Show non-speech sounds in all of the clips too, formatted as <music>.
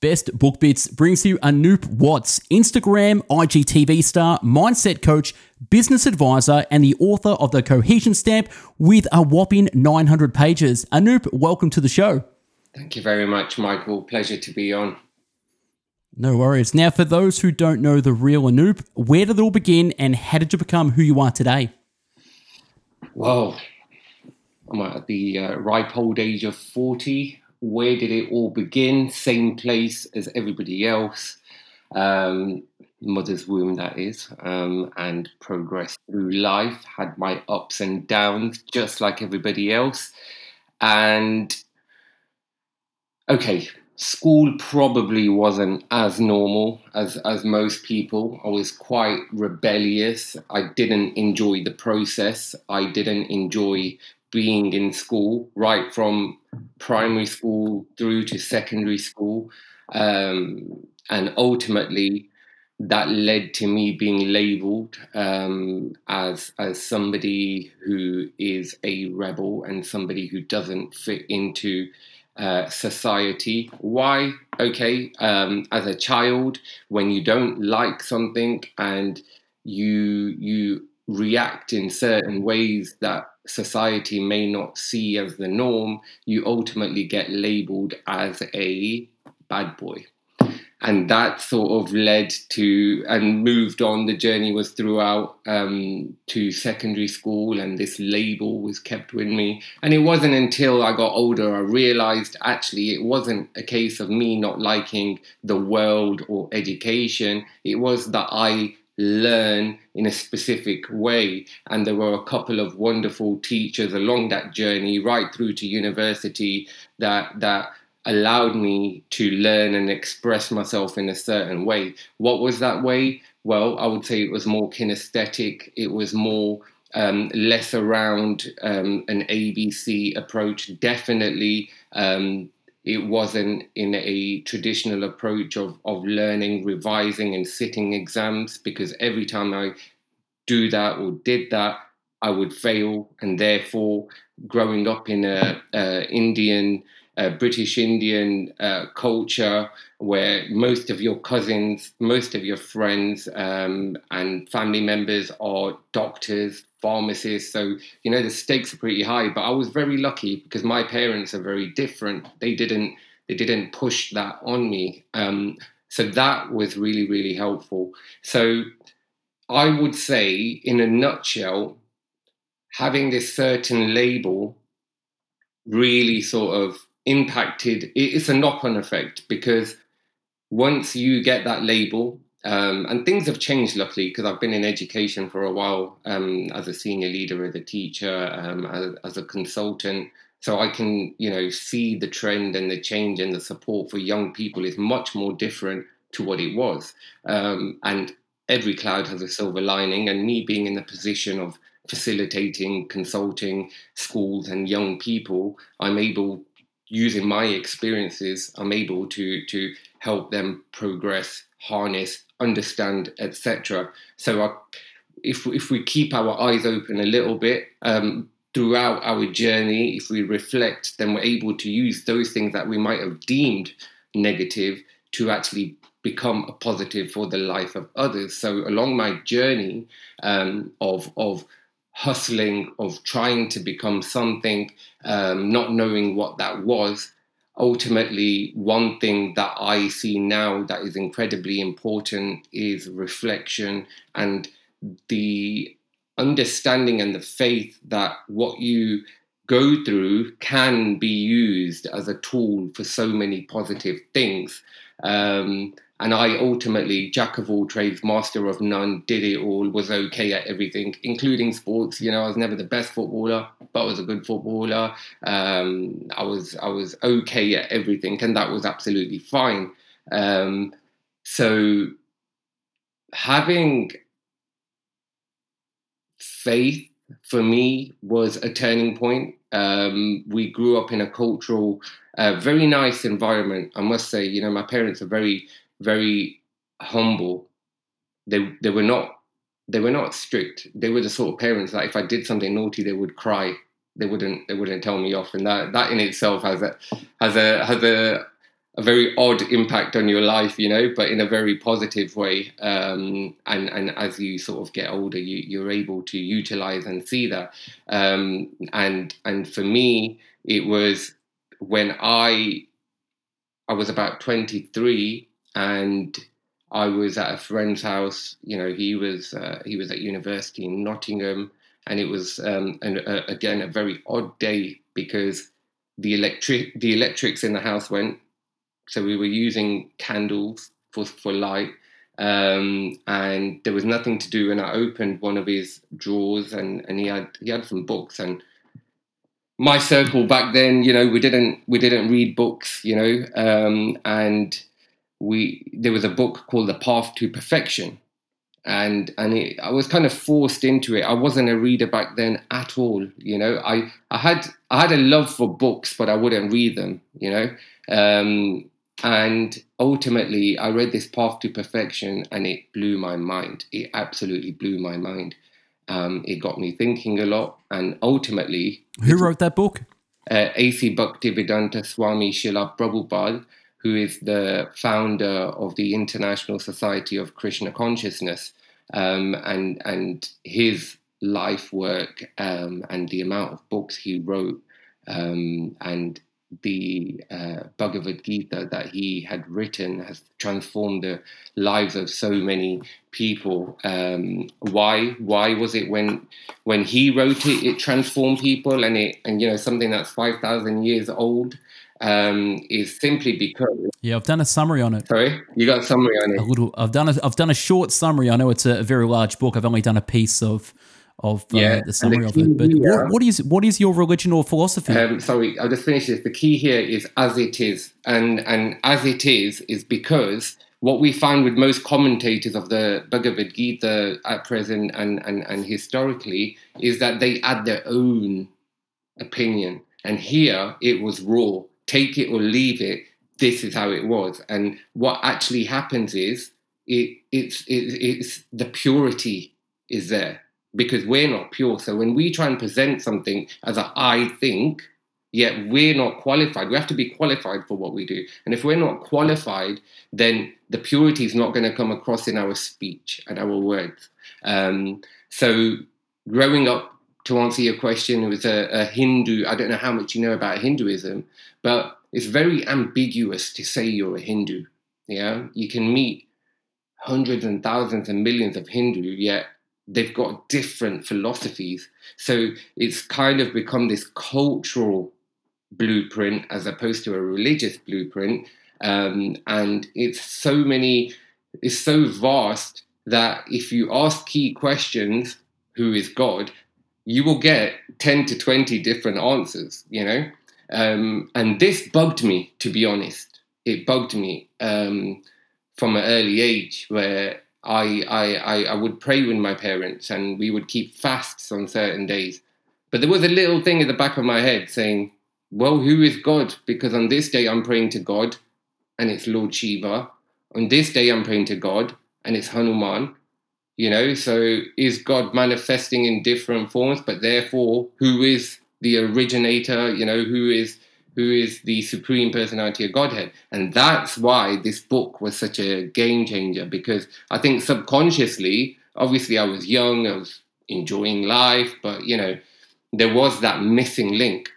Best Book Bits brings you Anoop Watts, Instagram, IGTV star, mindset coach, business advisor, and the author of the Cohesion Stamp with a whopping 900 pages. Anoop, welcome to the show. Thank you very much, Michael. Pleasure to be on. No worries. Now, for those who don't know the real Anoop, where did it all begin and how did you become who you are today? Well, I'm at the uh, ripe old age of 40 where did it all begin? Same place as everybody else, um, mother's womb, that is, um, and progressed through life. Had my ups and downs, just like everybody else. And okay, school probably wasn't as normal as as most people. I was quite rebellious. I didn't enjoy the process. I didn't enjoy being in school, right from primary school through to secondary school. Um, and ultimately, that led to me being labeled um, as, as somebody who is a rebel and somebody who doesn't fit into uh, society. Why? Okay, um, as a child, when you don't like something and you you react in certain ways that society may not see as the norm, you ultimately get labeled as a bad boy. And that sort of led to and moved on. The journey was throughout um, to secondary school, and this label was kept with me. And it wasn't until I got older I realized actually it wasn't a case of me not liking the world or education. It was that I learn in a specific way. And there were a couple of wonderful teachers along that journey, right through to university, that that allowed me to learn and express myself in a certain way. What was that way? Well, I would say it was more kinesthetic. It was more um, less around um, an ABC approach. Definitely um, it wasn't in a traditional approach of, of learning, revising, and sitting exams because every time I do that or did that, I would fail. And therefore, growing up in a, a Indian, a British Indian uh, culture where most of your cousins, most of your friends, um, and family members are doctors, pharmacists. So, you know, the stakes are pretty high. But I was very lucky because my parents are very different. They didn't they didn't push that on me. Um, so that was really, really helpful. So I would say, in a nutshell, having this certain label really sort of impacted it's a knock-on effect because once you get that label um, and things have changed, luckily, because I've been in education for a while um, as a senior leader, as a teacher, um, as, as, a consultant. So I can, you know, see the trend and the change and the support for young people is much more different to what it was. Um, and every cloud has a silver lining. And me being in the position of facilitating, consulting schools and young people, I'm able, using my experiences, I'm able to to help them progress, harness, understand, etc. So if if we keep our eyes open a little bit um, throughout our journey, if we reflect, then we're able to use those things that we might have deemed negative to actually become a positive for the life of others. So along my journey um, of of hustling, of trying to become something, um, not knowing what that was, ultimately, one thing that I see now that is incredibly important is reflection and the understanding and the faith that what you go through can be used as a tool for so many positive things. Um, and I ultimately, jack of all trades, master of none, did it all, was okay at everything, including sports. You know, I was never the best footballer, but I was a good footballer. Um, I was I was okay at everything, and that was absolutely fine. Um, so having faith for me was a turning point. Um, we grew up in a cultural, uh, very nice environment. I must say, you know, my parents are very very humble. They they were not they were not strict. They were the sort of parents that if I did something naughty, they would cry. They wouldn't they wouldn't tell me off, and that that in itself has a has a has a a very odd impact on your life, you know, but in a very positive way. Um, and and as you sort of get older, you, you're able to utilize and see that. Um, and and for me, it was when I I was about 23 and I was at a friend's house. You know, he was uh, he was at university in Nottingham, and it was um, again a very odd day because the electric the electrics in the house went so we were using candles for, for light. Um, and there was nothing to do. And I opened one of his drawers, and, and he had he had some books. And my circle back then, you know, we didn't we didn't read books, you know, um, and we there was a book called The Path to Perfection, and and it, I was kind of forced into it. I wasn't a reader back then at all, you know. I I had I had a love for books, but I wouldn't read them, you know. Um, and ultimately, I read this Path to Perfection and it blew my mind. It absolutely blew my mind. Um, it got me thinking a lot. And ultimately, who wrote that book? Uh, A.C. Bhaktivedanta Swami Srila Prabhupada, who is the founder of the International Society of Krishna Consciousness. Um, and, and his life work um, and the amount of books he wrote um, and the uh, Bhagavad Gita that he had written has transformed the lives of so many people. Um, why? Why was it when when he wrote it, it transformed people, and it and you know something that's five thousand years old um, is simply because. Yeah, I've done a summary on it. Sorry, you got a summary on it. A little. I've done a. I've done a short summary. I know it's a, very large book. I've only done a piece of of uh, yeah, the summary the of it. But here, what, what is what is your religion or philosophy? Um, sorry, I'll just finish this. The key here is as it is, and and as it is is because what we find with most commentators of the Bhagavad Gita at present and, and, and historically is that they add their own opinion. And here it was raw. Take it or leave it. This is how it was. And what actually happens is it, it's, it, it's the purity is there because we're not pure. So when we try and present something as a I think, yet we're not qualified. We have to be qualified for what we do. And if we're not qualified, then the purity is not going to come across in our speech and our words. Um, so growing up, to answer your question, it was a, a Hindu. I don't know how much you know about Hinduism, but it's very ambiguous to say you're a Hindu. Yeah, you can meet hundreds and thousands and millions of Hindu, yet they've got different philosophies. So it's kind of become this cultural blueprint as opposed to a religious blueprint. Um, and it's so many, it's so vast that if you ask key questions, who is God, you will get 10 to 20 different answers, you know? Um, and this bugged me, to be honest. It bugged me um, from an early age where I, I, I, would pray with my parents and we would keep fasts on certain days. But there was a little thing at the back of my head saying, well, who is God? Because on this day I'm praying to God and it's Lord Shiva. On this day I'm praying to God and it's Hanuman. You know, so is God manifesting in different forms, but therefore, who is the originator? You know, who is who is the supreme personality of Godhead. And that's why this book was such a game changer because I think subconsciously, obviously, I was young, I was enjoying life, but you know, there was that missing link.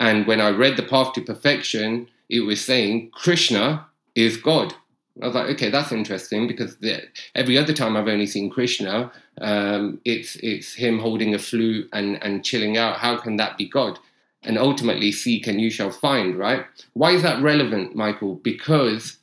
And when I read The Path to Perfection, it was saying Krishna is God. I was like, okay, that's interesting because the, every other time I've only seen Krishna, um, it's it's him holding a flute and and chilling out. How can that be God? and ultimately seek and you shall find, right? Why is that relevant, Michael? Because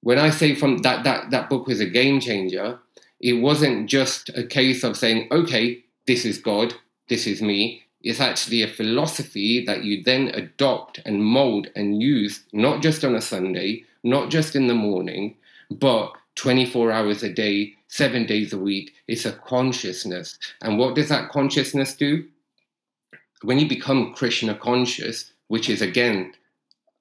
when I say from that that that book was a game changer, it wasn't just a case of saying, okay, this is God, this is me. It's actually a philosophy that you then adopt and mold and use, not just on a Sunday, not just in the morning, but 24 hours a day, seven days a week. It's a consciousness. And what does that consciousness do? when you become Krishna conscious, which is again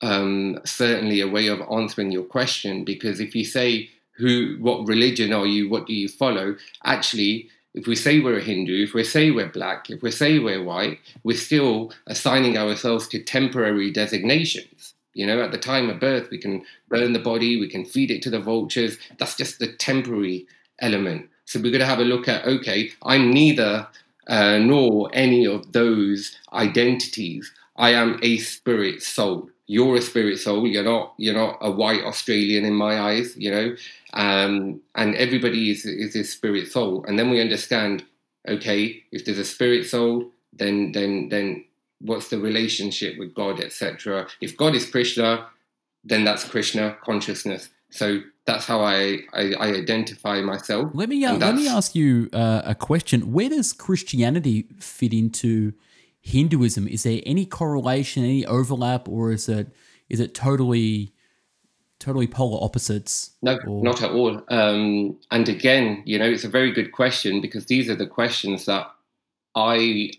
um, certainly a way of answering your question, because if you say who, what religion are you, what do you follow, actually, if we say we're a Hindu, if we say we're black, if we say we're white, we're still assigning ourselves to temporary designations. You know, at the time of birth, we can burn the body, we can feed it to the vultures. That's just the temporary element. So we're going to have a look at okay, I'm neither uh, nor any of those identities. I am a spirit soul. You're a spirit soul. You're not. You're not a white Australian in my eyes. You know, um, and everybody is is a spirit soul. And then we understand. Okay, if there's a spirit soul, then then then what's the relationship with God, etc. If God is Krishna, then that's Krishna consciousness. So that's how I, I, I identify myself. Let me uh, let me ask you uh, a question. Where does Christianity fit into Hinduism? Is there any correlation, any overlap, or is it is it totally totally polar opposites? No, or? not at all. Um, and again, you know, it's a very good question because these are the questions that I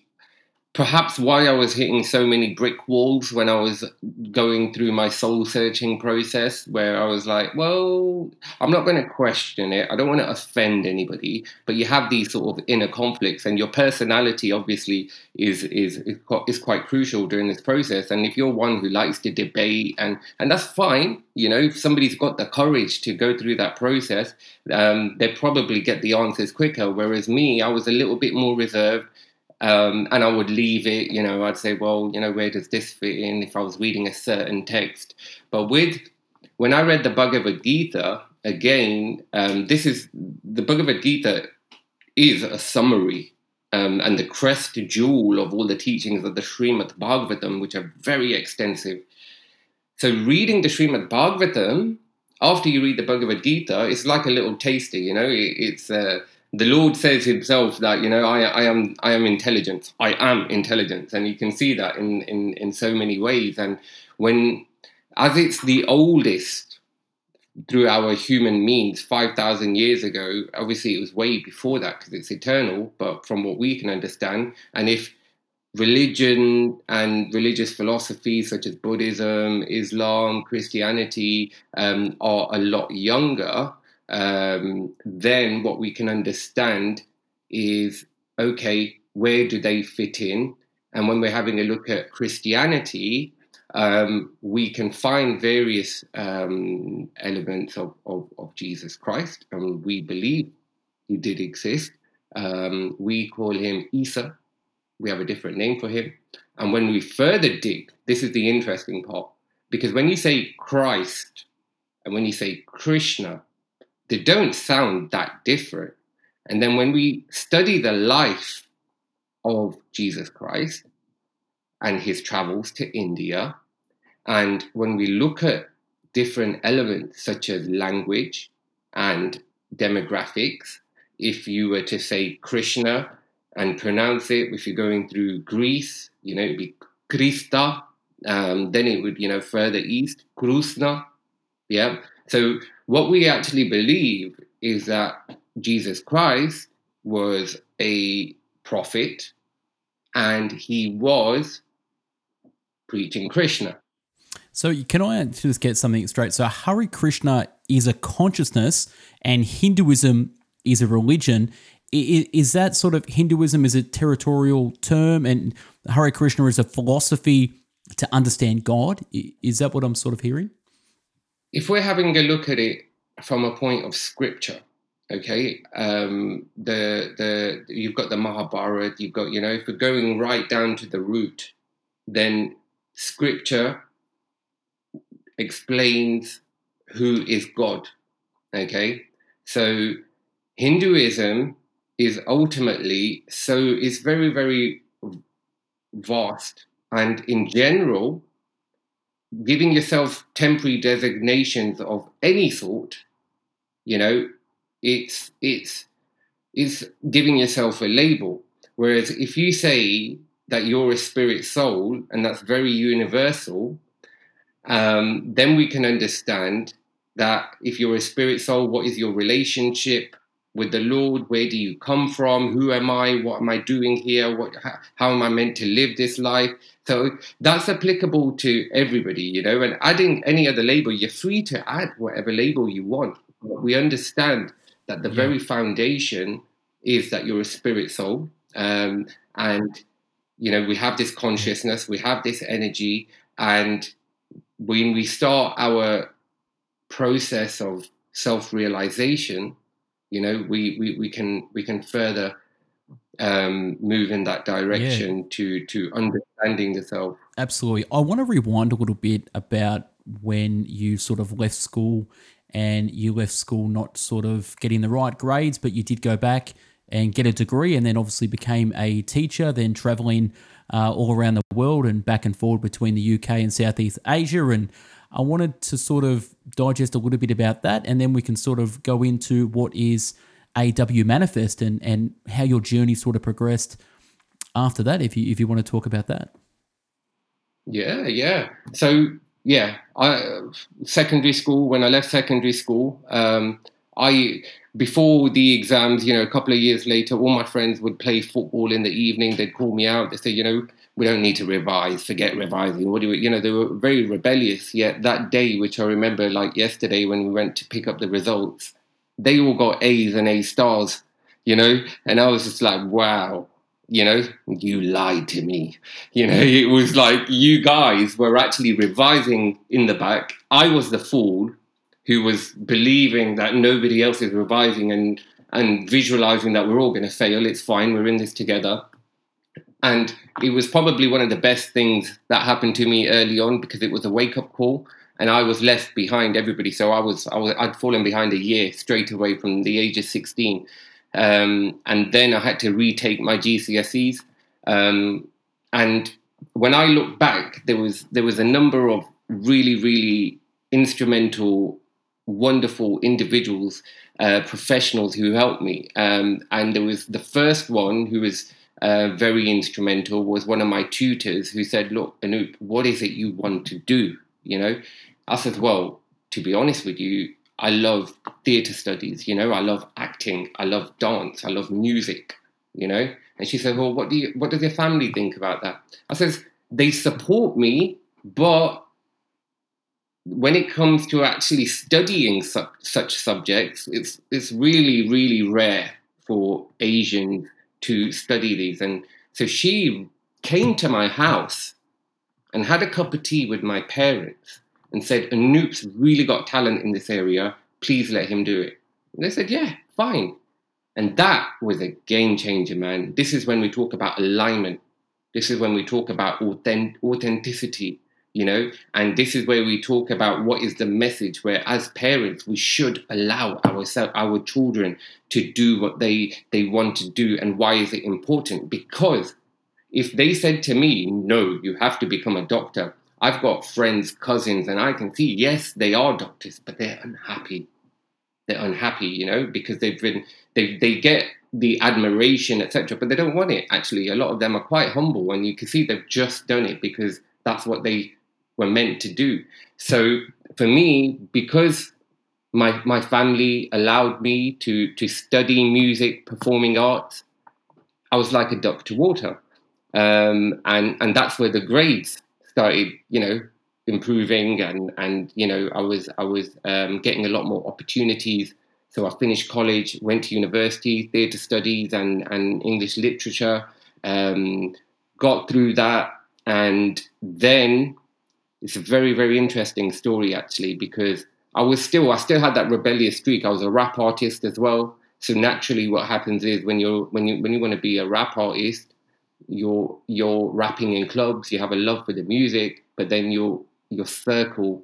perhaps why I was hitting so many brick walls when I was going through my soul searching process, where I was like, well, I'm not going to question it. I don't want to offend anybody, but you have these sort of inner conflicts, and your personality obviously is is is quite crucial during this process. And if you're one who likes to debate, and and that's fine, you know, if somebody's got the courage to go through that process, um, they probably get the answers quicker. Whereas me, I was a little bit more reserved. Um, and I would leave it, you know, I'd say, well, you know, where does this fit in if I was reading a certain text? But with, when I read the Bhagavad Gita, again, um, this is, the Bhagavad Gita is a summary um, and the crest jewel of all the teachings of the Srimad Bhagavatam, which are very extensive. So reading the Srimad Bhagavatam, after you read the Bhagavad Gita, it's like a little taster, you know, it, it's, uh, the Lord says Himself that you know I, I am I am intelligence. I am intelligence, and you can see that in in in so many ways. And when as it's the oldest through our human means, five thousand years ago. Obviously, it was way before that because it's eternal. But from what we can understand, and if religion and religious philosophies such as Buddhism, Islam, Christianity um, are a lot younger, um, then what we can understand is okay, where do they fit in? And when we're having a look at Christianity, um, we can find various um, elements of, of, of, Jesus Christ, and we believe he did exist. Um, we call him Isa. We have a different name for him. And when we further dig, this is the interesting part, because when you say Christ and when you say Krishna, they don't sound that different. And then when we study the life of Jesus Christ and his travels to India, and when we look at different elements such as language and demographics, if you were to say Krishna and pronounce it, if you're going through Greece, you know, it'd be Krista, um, then it would, you know, further east, Krusna, yeah. So what we actually believe is that Jesus Christ was a prophet and he was preaching Krishna. So, can I just get something straight? So, Hare Krishna is a consciousness and Hinduism is a religion. Is that sort of Hinduism is a territorial term and Hare Krishna is a philosophy to understand God? Is that what I'm sort of hearing? If we're having a look at it from a point of scripture, okay, um, the the you've got the Mahabharata, you've got you know if we're going right down to the root, then scripture explains who is God, okay. So Hinduism is ultimately so is very very vast and in general giving yourself temporary designations of any sort, you know, it's it's it's giving yourself a label. Whereas if you say that you're a spirit soul, and that's very universal, um, then we can understand that if you're a spirit soul, what is your relationship with the Lord? Where do you come from? Who am I? What am I doing here? What, how, how am I meant to live this life? So that's applicable to everybody, you know. And adding any other label, you're free to add whatever label you want. But we understand that the yeah. very foundation is that you're a spirit soul, um, and you know we have this consciousness, we have this energy, and when we start our process of self-realization, you know, we, we, we can we can further um, move in that direction yeah. to to understanding the self. Absolutely. I want to rewind a little bit about when you sort of left school and you left school not sort of getting the right grades, but you did go back and get a degree and then obviously became a teacher, then traveling uh, all around the world and back and forward between the UK and Southeast Asia. And I wanted to sort of digest a little bit about that and then we can sort of go into what is AW Manifest and, and how your journey sort of progressed after that, if you if you want to talk about that. Yeah, yeah. So yeah, I secondary school. When I left secondary school, um, I before the exams, you know, a couple of years later, all my friends would play football in the evening. They'd call me out. They say, you know, we don't need to revise. Forget revising. What do we? You know, they were very rebellious. Yet that day, which I remember like yesterday, when we went to pick up the results, they all got A's and A stars. You know, and I was just like, wow you know, you lied to me. You know, it was like you guys were actually revising in the back. I was the fool who was believing that nobody else is revising and and visualizing that we're all going to fail. It's fine. We're in this together. And it was probably one of the best things that happened to me early on because it was a wake up call and I was left behind everybody. So I was, I was I'd fallen behind a year straight away from the age of 16. Um, and then I had to retake my GCSEs. Um, and when I look back, there was there was a number of really really instrumental, wonderful individuals, uh, professionals who helped me. Um, and there was the first one who was uh, very instrumental was one of my tutors who said, "Look, Anoop, what is it you want to do?" You know, I said, "Well, to be honest with you, I love theatre studies, you know, I love acting, I love dance, I love music, you know. And she said, Well, what do you what does your family think about that? I says, they support me, but when it comes to actually studying su- such subjects, it's it's really, really rare for Asians to study these. And so she came to my house and had a cup of tea with my parents and said, Anoop's really got talent in this area. Please let him do it. And they said, yeah, fine. And that was a game changer, man. This is when we talk about alignment. This is when we talk about authentic- authenticity, you know? And this is where we talk about what is the message where as parents, we should allow ourselves, our children to do what they, they want to do. And why is it important? Because if they said to me, no, you have to become a doctor, I've got friends, cousins, and I can see, yes, they are doctors, but they're unhappy. They're unhappy, you know, because they've been, they, they get the admiration, etc., but they don't want it. Actually, a lot of them are quite humble, and you can see they've just done it because that's what they were meant to do. So for me, because my my family allowed me to to study music, performing arts, I was like a duck to water, um, and and that's where the grades started, you know, improving and and you know I was I was um, getting a lot more opportunities. So I finished college, went to university, theatre studies and and English literature. Um, got through that, and then it's a very very interesting story actually because I was still I still had that rebellious streak. I was a rap artist as well. So naturally, what happens is when you're when you when you want to be a rap artist, you're you're rapping in clubs, you have a love for the music, but then your your circle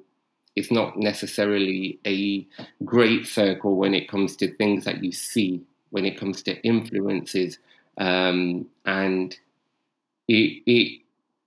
is not necessarily a great circle when it comes to things that you see, when it comes to influences, um, and it it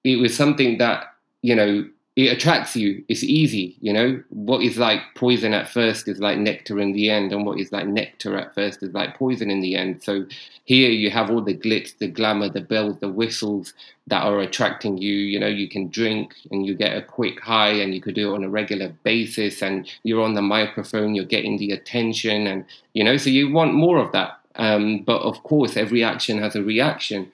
it was something that you know it attracts you. It's easy, you know. What is like poison at first is like nectar in the end, and what is like nectar at first is like poison in the end. So here you have all the glitz, the glamour, the bells, the whistles that are attracting you. You know, you can drink and you get a quick high, and you could do it on a regular basis, and you're on the microphone, you're getting the attention, and you know, so you want more of that. Um, but of course, every action has a reaction.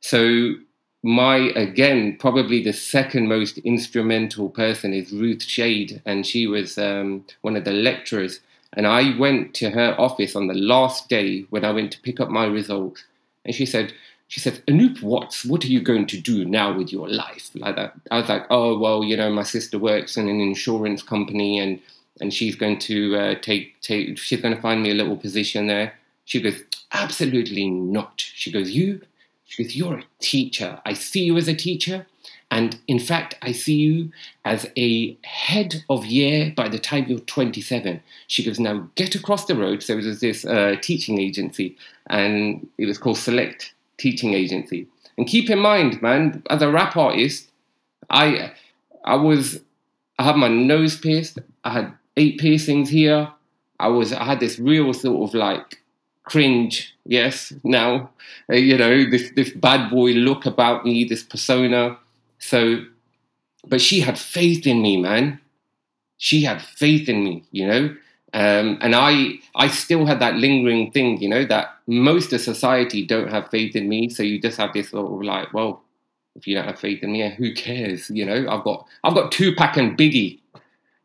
So my again probably the second most instrumental person is Ruth Shade, and she was um, one of the lecturers. And I went to her office on the last day when I went to pick up my results, and she said, she said, Anoop Watts, what are you going to do now with your life? Like that. I was like, oh, well, you know, my sister works in an insurance company and and she's going to uh, take, take, she's going to find me a little position there. She goes, absolutely not. She goes, you, goes, you're a teacher. I see you as a teacher. And in fact, I see you as a head of year by the time you're 27. She goes, now get across the road. So there's this uh, teaching agency, and it was called Select Teaching Agency. And keep in mind, man, as a rap artist, I I was I had my nose pierced. I had eight piercings here. I was I had this real sort of like cringe. Yes, now uh, you know this this bad boy look about me, this persona. So, but she had faith in me, man. She had faith in me, you know. Um, and I, I still had that lingering thing, you know, that most of society don't have faith in me. So you just have this sort of like, well, if you don't have faith in me, who cares? You know, I've got, I've got Tupac and Biggie,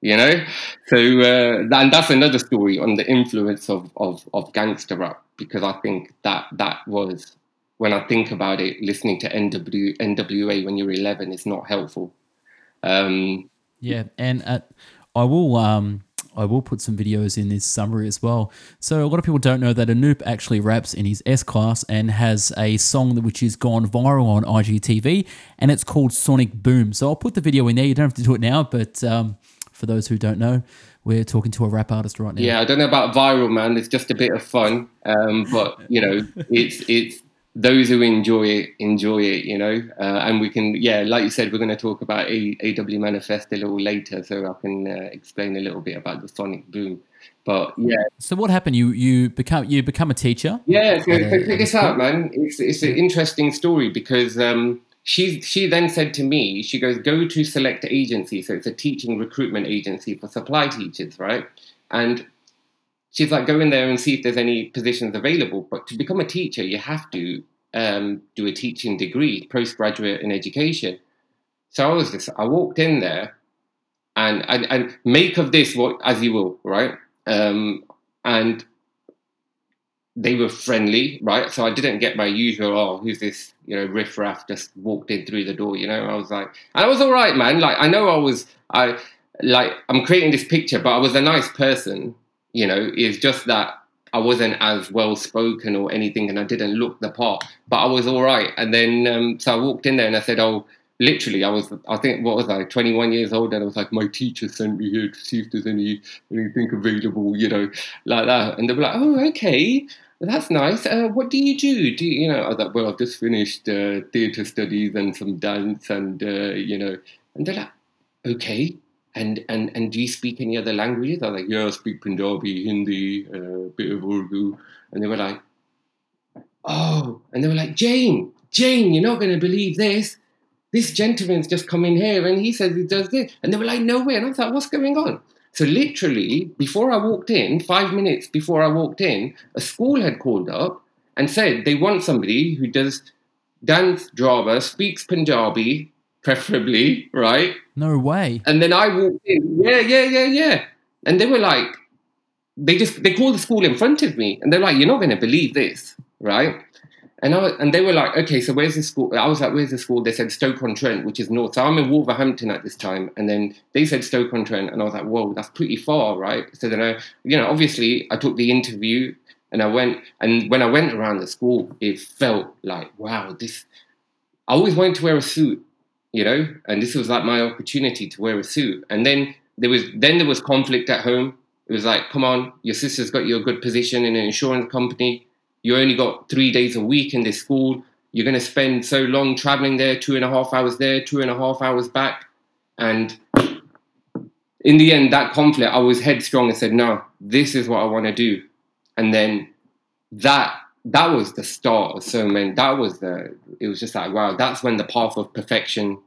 you know. So uh, and that's another story on the influence of, of of gangster rap because I think that that was when I think about it, listening to NW, NWA when you're 11 is not helpful. Um, yeah, and uh, I will um, I will put some videos in this summary as well. So a lot of people don't know that Anoop actually raps in his S class and has a song which has gone viral on IGTV, and it's called Sonic Boom. So I'll put the video in there. You don't have to do it now, but um, for those who don't know, we're talking to a rap artist right now. Yeah, I don't know about viral, man. It's just a bit of fun, um, but you know, <laughs> it's it's those who enjoy it enjoy it, you know. Uh, and we can, yeah, like you said, we're going to talk about a- AW Manifest a little later, so I can uh, explain a little bit about the sonic boom. But yeah. So what happened? You you become you become a teacher? Yeah. So, so check this out, man. It's it's an interesting story because um, she she then said to me, she goes, go to Select Agency, so it's a teaching recruitment agency for supply teachers, right? And she's like, go in there and see if there's any positions available. But to become a teacher, you have to um, do a teaching degree, postgraduate in education. So I was just, I walked in there, and and, and make of this what as you will, right? Um, and they were friendly, right? So I didn't get my usual, oh, who's this, you know, riffraff just walked in through the door, you know? I was like, and I was all right, man. Like, I know I was, I, like, I'm creating this picture, but I was a nice person, you know? It's just that I wasn't as well spoken or anything, and I didn't look the part, but I was all right. And then, um, so I walked in there and I said, oh, literally, I was, I think, what was I, 21 years old, and I was like, my teacher sent me here to see if there's any anything available, you know, like that. And they were like, oh, okay that's nice. Uh, what do you do? Do you, you know? I thought, well, I've just finished uh, theatre studies and some dance, and uh, you know, and they're like, okay. And, and and do you speak any other languages? I was like, yeah, I speak Punjabi, Hindi, a uh, bit of Urdu. And they were like, oh, and they were like, Jane, Jane, you're not going to believe this. This gentleman's just come in here and he says he does this. And they were like, no way. And I was like, what's going on? So literally, before I walked in, five minutes before I walked in, a school had called up and said they want somebody who does dance drama, speaks Punjabi, preferably, right? No way. And then I walked in, yeah, yeah, yeah, yeah. And they were like, they just they called the school in front of me, and they're like, you're not going to believe this, right? And I, and they were like, okay, so where's the school? I was like, where's the school? They said Stoke on Trent, which is north. So I'm in Wolverhampton at this time, and then they said Stoke on Trent, and I was like, whoa, that's pretty far, right? So then I, you know, obviously I took the interview, and I went, and when I went around the school, it felt like, wow, this. I always wanted to wear a suit, you know, and this was like my opportunity to wear a suit. And then there was then there was conflict at home. It was like, come on, your sister's got you a good position in an insurance company you only got three days a week in this school. You're going to spend so long traveling there, two and a half hours there, two and a half hours back. And in the end, that conflict, I was headstrong and said, no, this is what I want to do. And then that that was the start of so many. That was the. It was just like wow. That's when the path of perfection.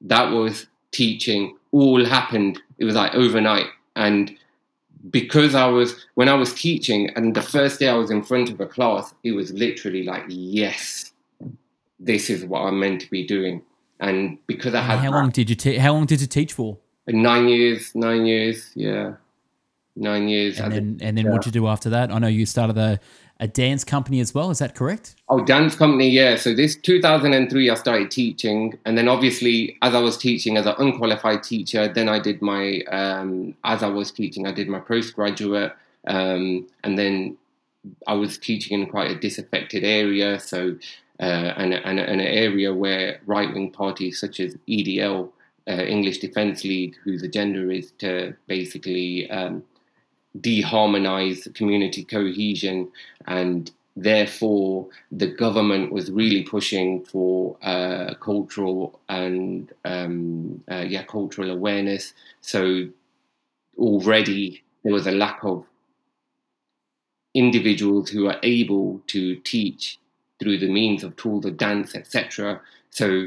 That was teaching. All happened. It was like overnight, and because I was when I was teaching and the first day I was in front of a class, it was literally like, yes, this is what I'm meant to be doing. And because I had how long did you te- how long did you teach for? Nine years, nine years, yeah. nine years. And as a then, and then teacher. what'd you do after that? I know you started a, a dance company as well. Is that correct? Oh, dance company, yeah. So this 2003, I started teaching, and then obviously, as I was teaching as an unqualified teacher, then I did my, um, as I was teaching, I did my postgraduate, um, and then I was teaching in quite a disaffected area, so uh, and, and, and an area where right wing parties such as EDL, uh, English Defence League, whose agenda is to basically um, deharmonize community cohesion and therefore the government was really pushing for uh, cultural and um, uh, yeah cultural awareness. So already there was a lack of individuals who are able to teach through the means of tools of dance etc so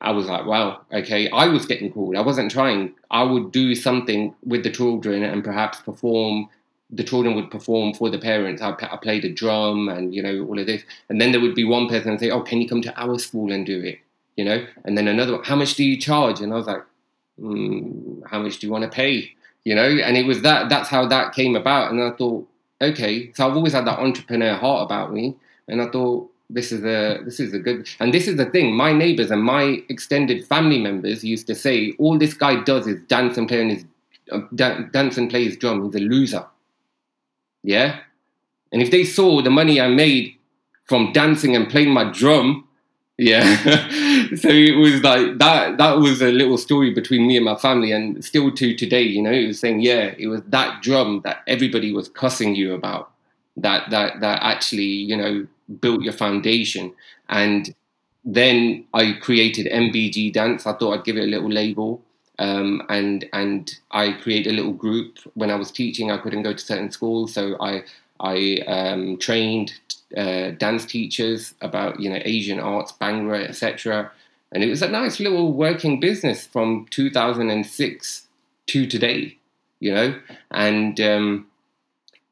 I was like, wow, okay. I was getting called. I wasn't trying. I would do something with the children and perhaps perform. The children would perform for the parents. I, I played a drum and you know all of this, and then there would be one person and say, "Oh, can you come to our school and do it?" You know, and then another one, "How much do you charge?" And I was like, mm, "How much do you want to pay?" You know, and it was that. That's how that came about, and I thought, okay. So I've always had that entrepreneur heart about me, and I thought, this is a this is a good and this is the thing my neighbors and my extended family members used to say all this guy does is dance and play on his uh, dan- dance and play his drum. He's a loser. Yeah? And if they saw the money i made from dancing and playing my drum yeah <laughs> so it was like that that was a little story between me and my family and still to today you know it was saying yeah it was that drum that everybody was cussing you about that that that actually you know built your foundation. And then I created MBG Dance. I thought I'd give it a little label. Um, and and I created a little group. When I was teaching, I couldn't go to certain schools, so I I um, trained uh, dance teachers about you know Asian arts, Bhangra, etc. And it was a nice little working business from 2006 to today, you know. And um,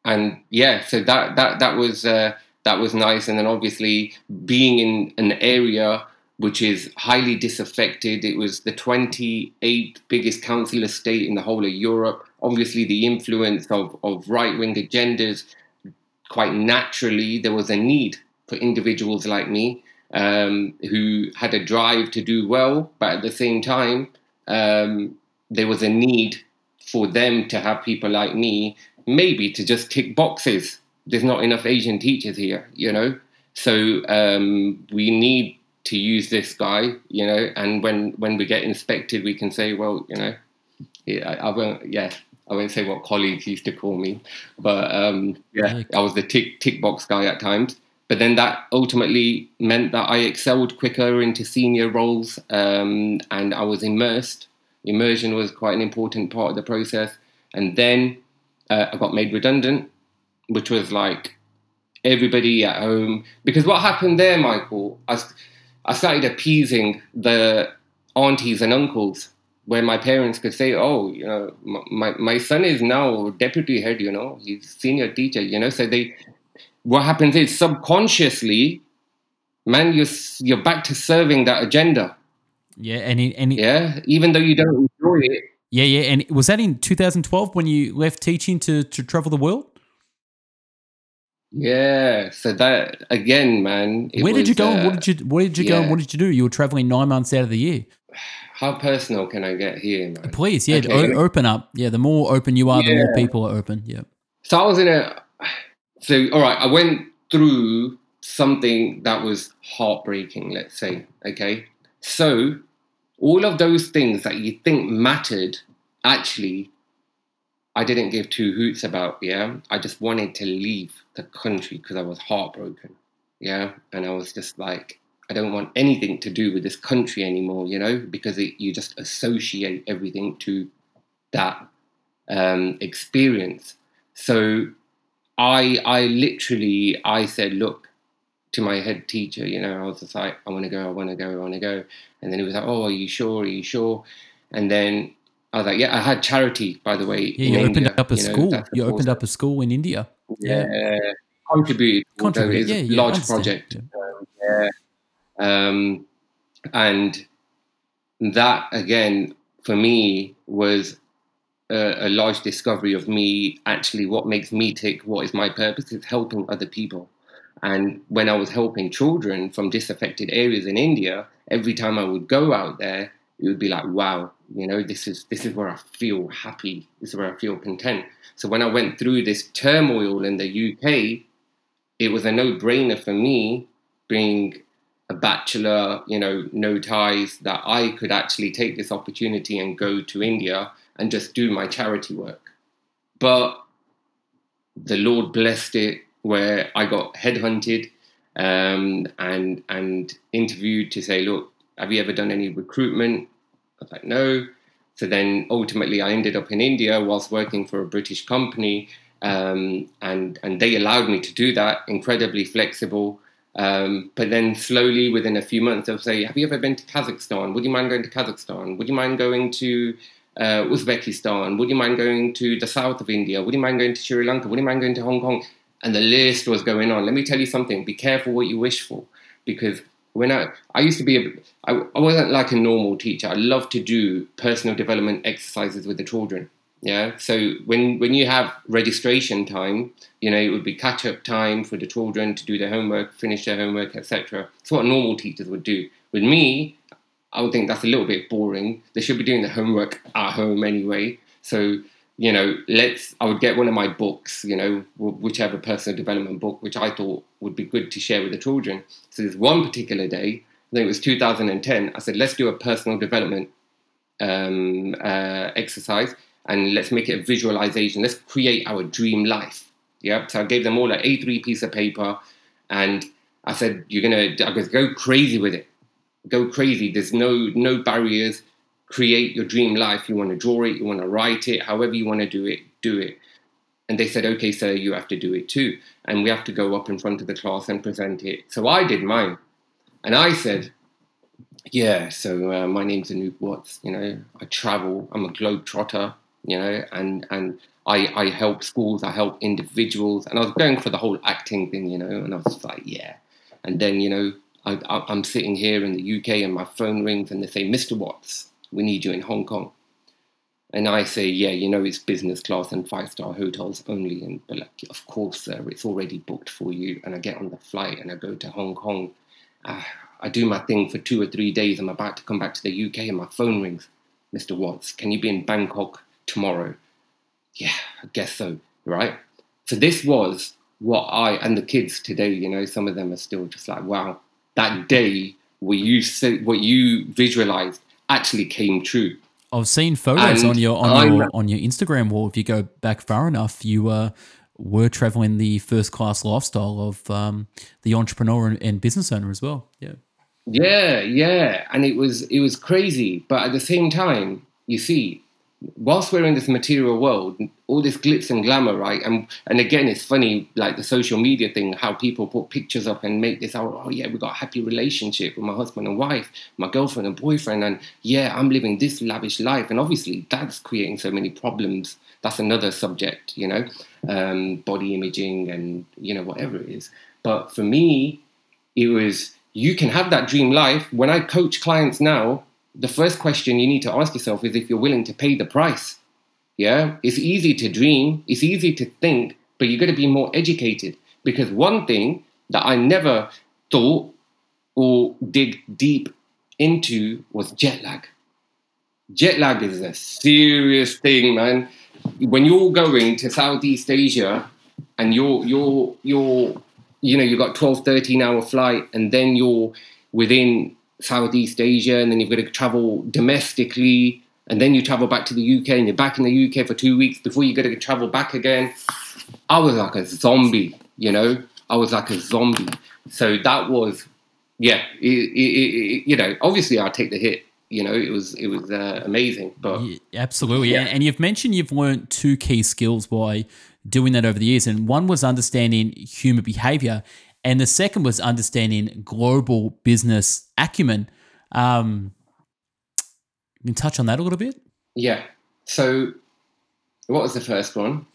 and yeah, so that that that was. Uh, that was nice. And then obviously being in an area which is highly disaffected. It was the 28th biggest council estate in the whole of Europe. Obviously, the influence of, of right wing agendas, quite naturally, there was a need for individuals like me um, who had a drive to do well, but at the same time, um, there was a need for them to have people like me, maybe to just tick boxes there's not enough Asian teachers here, you know. So um, we need to use this guy, you know. And when when we get inspected, we can say, well, you know, yeah, I, I won't, yeah, I won't say what colleagues used to call me, but um, yeah, I was the tick tick box guy at times. But then that ultimately meant that I excelled quicker into senior roles, um, and I was immersed. Immersion was quite an important part of the process. And then uh, I got made redundant which was like everybody at home. Because what happened there, Michael, I, I started appeasing the aunties and uncles where my parents could say, oh, you know, my, my son is now deputy head, you know, he's senior teacher, you know. So they, what happens is subconsciously, man, you're, you're back to serving that agenda. Yeah. And, it, and it, yeah, even though you don't enjoy it. Yeah, yeah. And was that in 2012 when you left teaching to, to travel the world? Yeah, so that again, man. Where did was, you go? Uh, what did you Where did you yeah. go? And what did you do? You were traveling nine months out of the year. How personal can I get here, man? Please, yeah, okay. o- open up. Yeah, the more open you are, yeah. the more people are open. Yeah. So I was in a. So all right, I went through something that was heartbreaking. Let's say, okay. So all of those things that you think mattered actually I didn't give two hoots about, yeah. I just wanted to leave the country because I was heartbroken, yeah. And I was just like, I don't want anything to do with this country anymore, you know, because it, you just associate everything to that um, experience. So I, I literally, I said, look to my head teacher, you know, I was just like, I want to go, I want to go, I want to go. And then he was like, oh, are you sure? Are you sure? And then I was yeah, I had charity, by the way. Yeah, you opened India, up a you school. Know, you opened up a school in India. Yeah, yeah. contributed. Contributed. Yeah, yeah, large project. Yeah. Um, yeah. Um, and that again for me was a, a large discovery of me. Actually, what makes me tick, what is my purpose, is helping other people. And when I was helping children from disaffected areas in India, every time I would go out there, it would be like, wow, you know, this is this is where I feel happy. This is where I feel content. So when I went through this turmoil in the UK, it was a no-brainer for me being a bachelor, you know, no ties, that I could actually take this opportunity and go to India and just do my charity work. But the Lord blessed it where I got headhunted um, and and interviewed to say, look, have you ever done any recruitment? I was like, no. So then ultimately I ended up in India whilst working for a British company. Um, and, and they allowed me to do that, incredibly flexible. Um, but then slowly within a few months, they'll say, have you ever been to Kazakhstan? Would you mind going to Kazakhstan? Would you mind going to uh, Uzbekistan? Would you mind going to the south of India? Would you mind going to Sri Lanka? Would you mind going to Hong Kong? And the list was going on. Let me tell you something. Be careful what you wish for, because when I I used to be a I, I wasn't like a normal teacher. I love to do personal development exercises with the children. Yeah. So when when you have registration time, you know, it would be catch up time for the children to do their homework, finish their homework, etc. It's what normal teachers would do. With me, I would think that's a little bit boring. They should be doing the homework at home anyway. So you know, let's, I would get one of my books, you know, whichever personal development book, which I thought would be good to share with the children. So there's one particular day, I think it was 2010, I said, let's do a personal development um, uh, exercise and let's make it a visualization. Let's create our dream life. Yeah. So I gave them all an A3 piece of paper and I said, you're going to, go crazy with it. Go crazy. There's no, no barriers create your dream life. You want to draw it, you want to write it, however you want to do it, do it. And they said, okay, sir, you have to do it too. And we have to go up in front of the class and present it. So I did mine. And I said, yeah, so uh, my name's Anoop Watts, you know, I travel, I'm a globetrotter. you know, and, and I, I help schools, I help individuals. And I was going for the whole acting thing, you know, and I was like, yeah. And then, you know, I, I'm sitting here in the UK and my phone rings and they say, Mr. Watts, we need you in Hong Kong. And I say, yeah, you know, it's business class and five star hotels only. And like, of course, sir, it's already booked for you. And I get on the flight and I go to Hong Kong. Uh, I do my thing for two or three days. I'm about to come back to the UK and my phone rings. Mr. Watts, can you be in Bangkok tomorrow? Yeah, I guess so, right? So this was what I and the kids today, you know, some of them are still just like, wow, that day where you said what you visualized actually came true. I've seen photos and on your on your on your Instagram wall. If you go back far enough, you uh, were traveling the first class lifestyle of um, the entrepreneur and, and business owner as well. Yeah. Yeah, yeah, and it was it was crazy, but at the same time, you see, whilst we're in this material world, all this glitz and glamour, right? And and again, it's funny, like the social media thing, how people put pictures up and make this out. Oh yeah, we got a happy relationship with my husband and wife, my girlfriend and boyfriend, and yeah, I'm living this lavish life. And obviously, that's creating so many problems. That's another subject, you know, um, body imaging and you know whatever it is. But for me, it was you can have that dream life. When I coach clients now, the first question you need to ask yourself is if you're willing to pay the price. Yeah, it's easy to dream, it's easy to think, but you got to be more educated. Because one thing that I never thought or dig deep into was jet lag. Jet lag is a serious thing, man. When you're going to Southeast Asia and you're you're you're you know you've got 12 13 hour flight and then you're within Southeast Asia, and then you've got to travel domestically, and then you travel back to the UK, and you're back in the UK for two weeks before you got to travel back again. I was like a zombie, you know. I was like a zombie. So that was, yeah, it, it, it, you know. Obviously, I take the hit. You know, it was it was uh, amazing. But yeah, absolutely, yeah. And you've mentioned you've learned two key skills by doing that over the years, and one was understanding human behavior, and the second was understanding global business acumen. Um, you can touch on that a little bit. Yeah. So, what was the first one?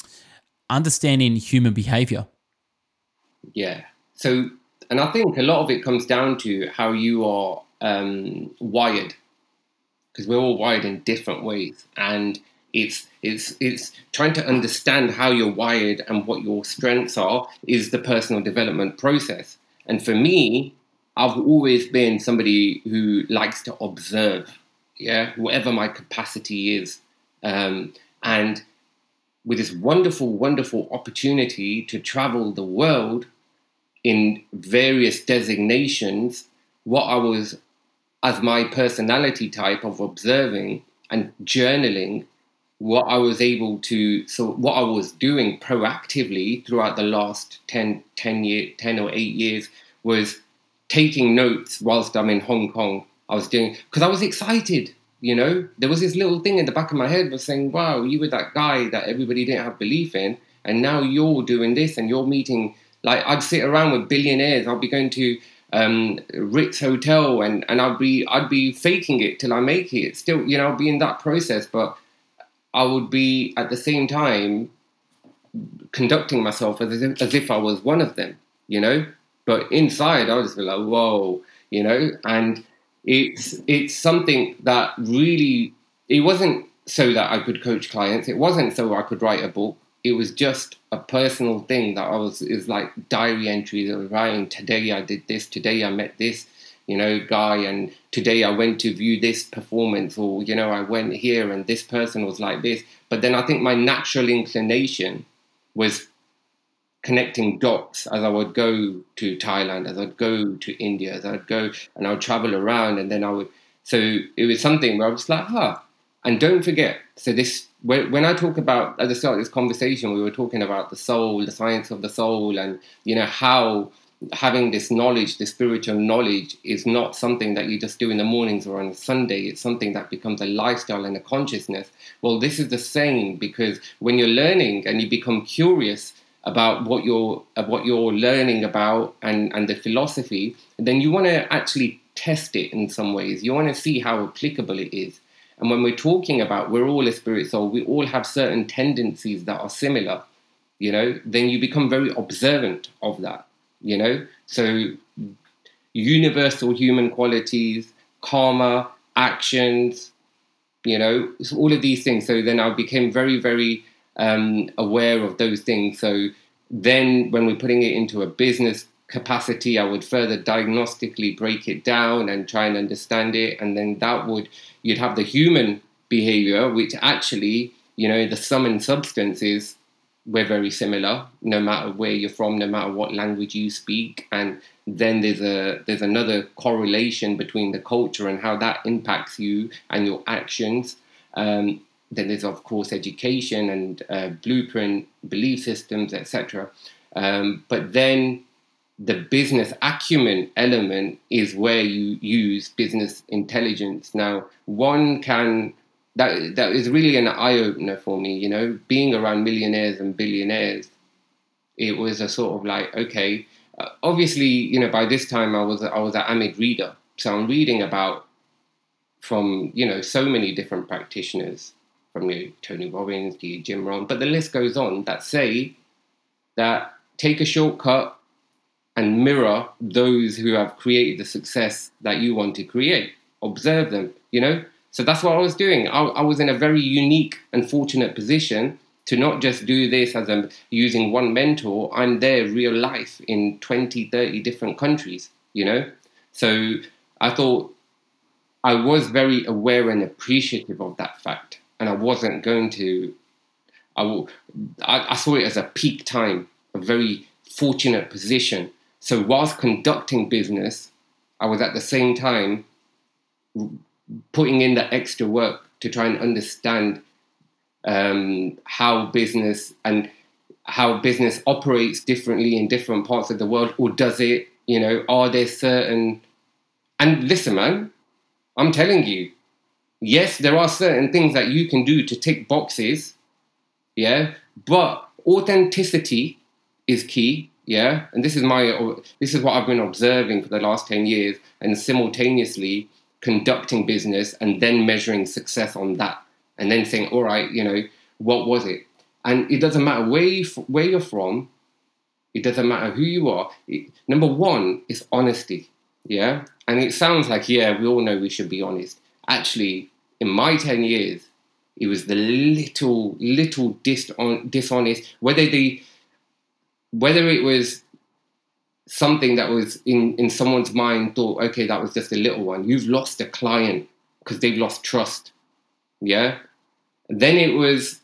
Understanding human behavior. Yeah. So, and I think a lot of it comes down to how you are um, wired, because we're all wired in different ways. And It's it's it's trying to understand how you're wired and what your strengths are is the personal development process. And for me, I've always been somebody who likes to observe, yeah, whatever my capacity is. Um, and with this wonderful, wonderful opportunity to travel the world in various designations, what I was, as my personality type of observing and journaling, what I was able to, so what I was doing proactively throughout the last 10, 10, year, 10 or 8 years was taking notes whilst I'm in Hong Kong. I was doing, because I was excited you know, there was this little thing in the back of my head was saying, wow, you were that guy that everybody didn't have belief in. And now you're doing this and you're meeting, like, I'd sit around with billionaires. I'd be going to um, Ritz Hotel and, and I'd be, I'd be faking it till I make it. Still, you know, I'd be in that process, but I would be at the same time conducting myself as if, as if I was one of them, you know? But inside, I was like, whoa, you know? And it's it's something that really it wasn't so that I could coach clients. It wasn't so I could write a book. It was just a personal thing that I was is like diary entries. Was writing today I did this, today I met this, you know, guy, and today I went to view this performance, or you know, I went here and this person was like this. But then I think my natural inclination was connecting dots as I would go to Thailand, as I'd go to India, as I'd go and I would travel around, and then I would. So it was something where I was like, huh. And don't forget, so this when, when I talk about at the start of this conversation, we were talking about the soul, the science of the soul, and you know how having this knowledge, this spiritual knowledge, is not something that you just do in the mornings or on a Sunday. It's something that becomes a lifestyle and a consciousness. Well, this is the same because when you're learning and you become curious about what you're uh, what you're learning about and and the philosophy, then you want to actually test it in some ways. You want to see how applicable it is. And when we're talking about we're all a spirit soul, we all have certain tendencies that are similar, you know, then you become very observant of that, you know. So universal human qualities, karma, actions, you know, all of these things. So then I became very, very um, aware of those things. So then, when we're putting it into a business capacity, I would further diagnostically break it down and try and understand it, and then that would you'd have the human behavior, which actually, you know, the sum and substance is we're very similar, no matter where you're from, no matter what language you speak, and then there's a there's another correlation between the culture and how that impacts you and your actions. Um, then there's of course education and uh, blueprint belief systems etc um, but then the business acumen element is where you use business intelligence. Now one can that that is really an eye opener for me you know being around millionaires and billionaires it was a sort of like okay uh, obviously you know by this time i was i was an avid reader so i'm reading about from you know so many different practitioners from you know, Tony Robbins to Jim Rohn, but the list goes on that say that take a shortcut and mirror those who have created the success that you want to create. Observe them, you know? So that's what I was doing. I, I was in a very unique and fortunate position to not just do this as I'm using one mentor, I'm there real life in 20, 30 different countries, you know? So I thought I was very aware and appreciative of that fact and I wasn't going to. I, will, I, I saw it as a peak time, a very fortunate position. So whilst conducting business, I was at the same time putting in that extra work to try and understand um, how business and how business operates differently in different parts of the world, or does it? You know, are there certain and listen, man, I'm telling you, yes, there are certain things that you can do to tick boxes, yeah, but authenticity is key, yeah, and this is my this is what I've been observing for the last ten years, and simultaneously conducting business and then measuring success on that, and then saying, all right, you know, what was it? And it doesn't matter where you where you're from, it doesn't matter who you are. It, number one is honesty, yeah, and it sounds like yeah, we all know we should be honest. Actually, in my 10 years, It was the little, little dis- dishonest, whether the, whether it was something that was in, in someone's mind thought, okay, that was just a little one. You've lost a client because they've lost trust. Yeah. Then it was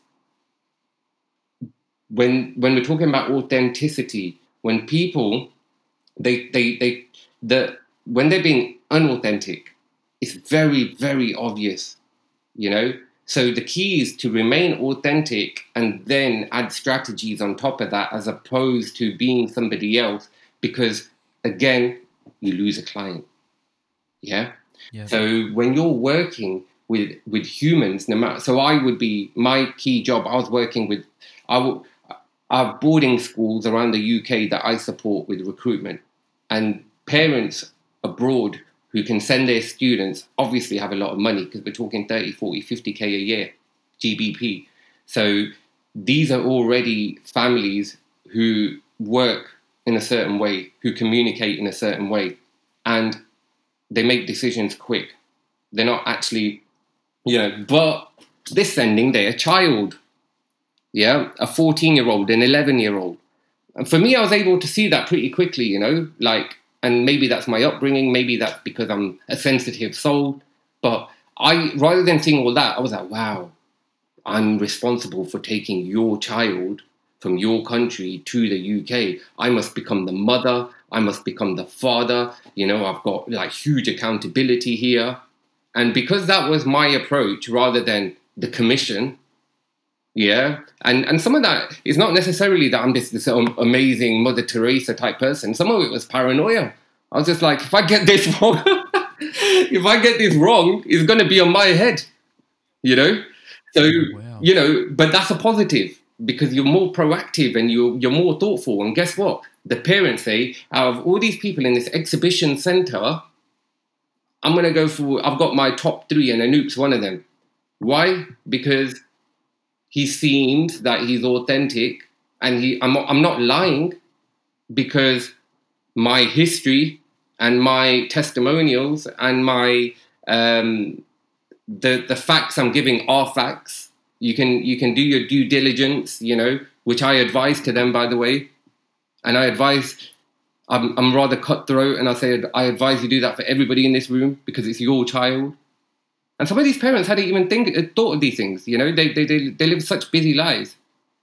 when when we're talking about authenticity, when people they they they the when they're being unauthentic, it's very, very obvious, you know? So the key is to remain authentic and then add strategies on top of that as opposed to being somebody else because again, you lose a client. Yeah. yeah. So when you're working with with humans, no matter so I would be my key job. I was working with I will our boarding schools around the UK that I support with recruitment, and parents abroad who can send their students obviously have a lot of money because we're talking 30, 40, 50k a year GBP. So these are already families who work in a certain way, who communicate in a certain way, and they make decisions quick. They're not actually, you know, but this ending, they're their child, yeah, a 14 year old, an 11 year old. And for me, I was able to see that pretty quickly, you know, like, and maybe that's my upbringing, maybe that's because I'm a sensitive soul, but I, rather than seeing all that, I was like, wow, I'm responsible for taking your child from your country to the UK. I must become the mother. I must become the father. You know, I've got like huge accountability here. And because that was my approach rather than the commission, yeah, and and some of that is not necessarily that I'm this this um, amazing Mother Teresa type person. Some of it was paranoia. I was just like, if I get this <laughs> wrong, if I get this wrong, it's going to be on my head, you know. So oh, wow. you know, but that's a positive because you're more proactive and you're, you're more thoughtful. And guess what? The parents say, out of all these people in this exhibition center, I'm going to go for, I've got my top three and Anoop's one of them. Why? Because he seems that he's authentic and he, I'm, I'm not lying because my history and my testimonials and my, um, the, the facts I'm giving are facts you can you can do your due diligence, you know, which I advise to them, by the way. And I advise, I'm, I'm rather cutthroat, and I say I advise you do that for everybody in this room because it's your child. And some of these parents hadn't even think uh, thought of these things. You know, they they they, they live such busy lives,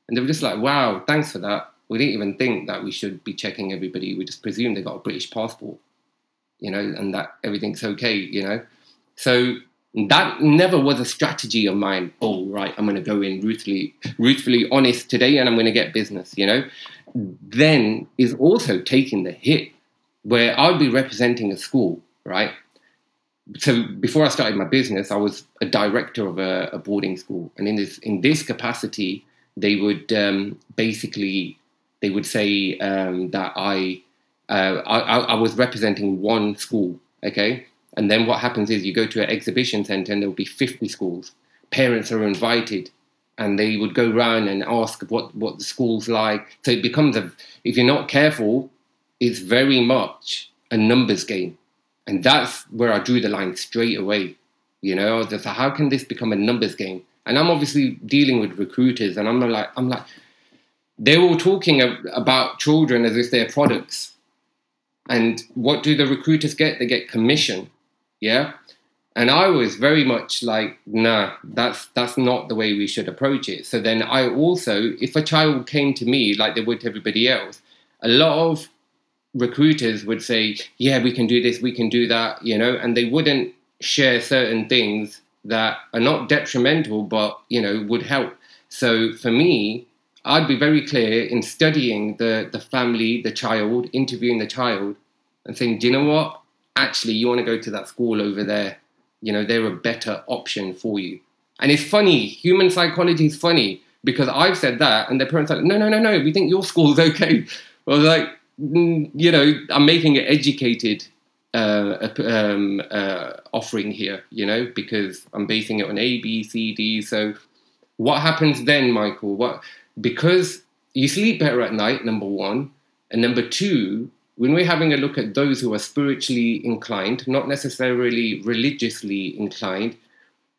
and they were just like, "Wow, thanks for that." We didn't even think that we should be checking everybody. We just presume they got a British passport, you know, and that everything's okay, you know. So that never was a strategy of mine. Oh, right, I'm going to go in ruthfully, ruthfully honest today, and I'm going to get business. You know, then is also taking the hit where I'd be representing a school, right? So before I started my business, I was a director of a, a boarding school, and in this in this capacity, they would um, basically they would say um, that I, uh, I I was representing one school, okay and then what happens is you go to an exhibition center and there will be 50 schools. Parents are invited and they would go around and ask what, what the school's like. So it becomes a, if you're not careful, it's very much a numbers game. And that's where I drew the line straight away. You know, just how can this become a numbers game? And I'm obviously dealing with recruiters, and I'm like, I'm like, they're all talking about children as if they're products. And what do the recruiters get? They get commission. Yeah. And I was very much like, nah, that's that's not the way we should approach it. So then I also, if a child came to me like they would to everybody else, a lot of recruiters would say, yeah, we can do this, we can do that, you know, and they wouldn't share certain things that are not detrimental, but you know, would help. So for me, I'd be very clear in studying the the family, the child, interviewing the child, and saying, do you know what? Actually you want to go to that school over there you know they're a better option for you. And it's funny human psychology is funny because i've said that and the parents are like no no no no we think your school's okay. I was like mm, you know i'm making an educated uh, um, uh, offering here you know because i'm basing it on a b c d so what happens then michael? What because you sleep better at night number one and number two when we're having a look at those who are spiritually inclined, not necessarily religiously inclined,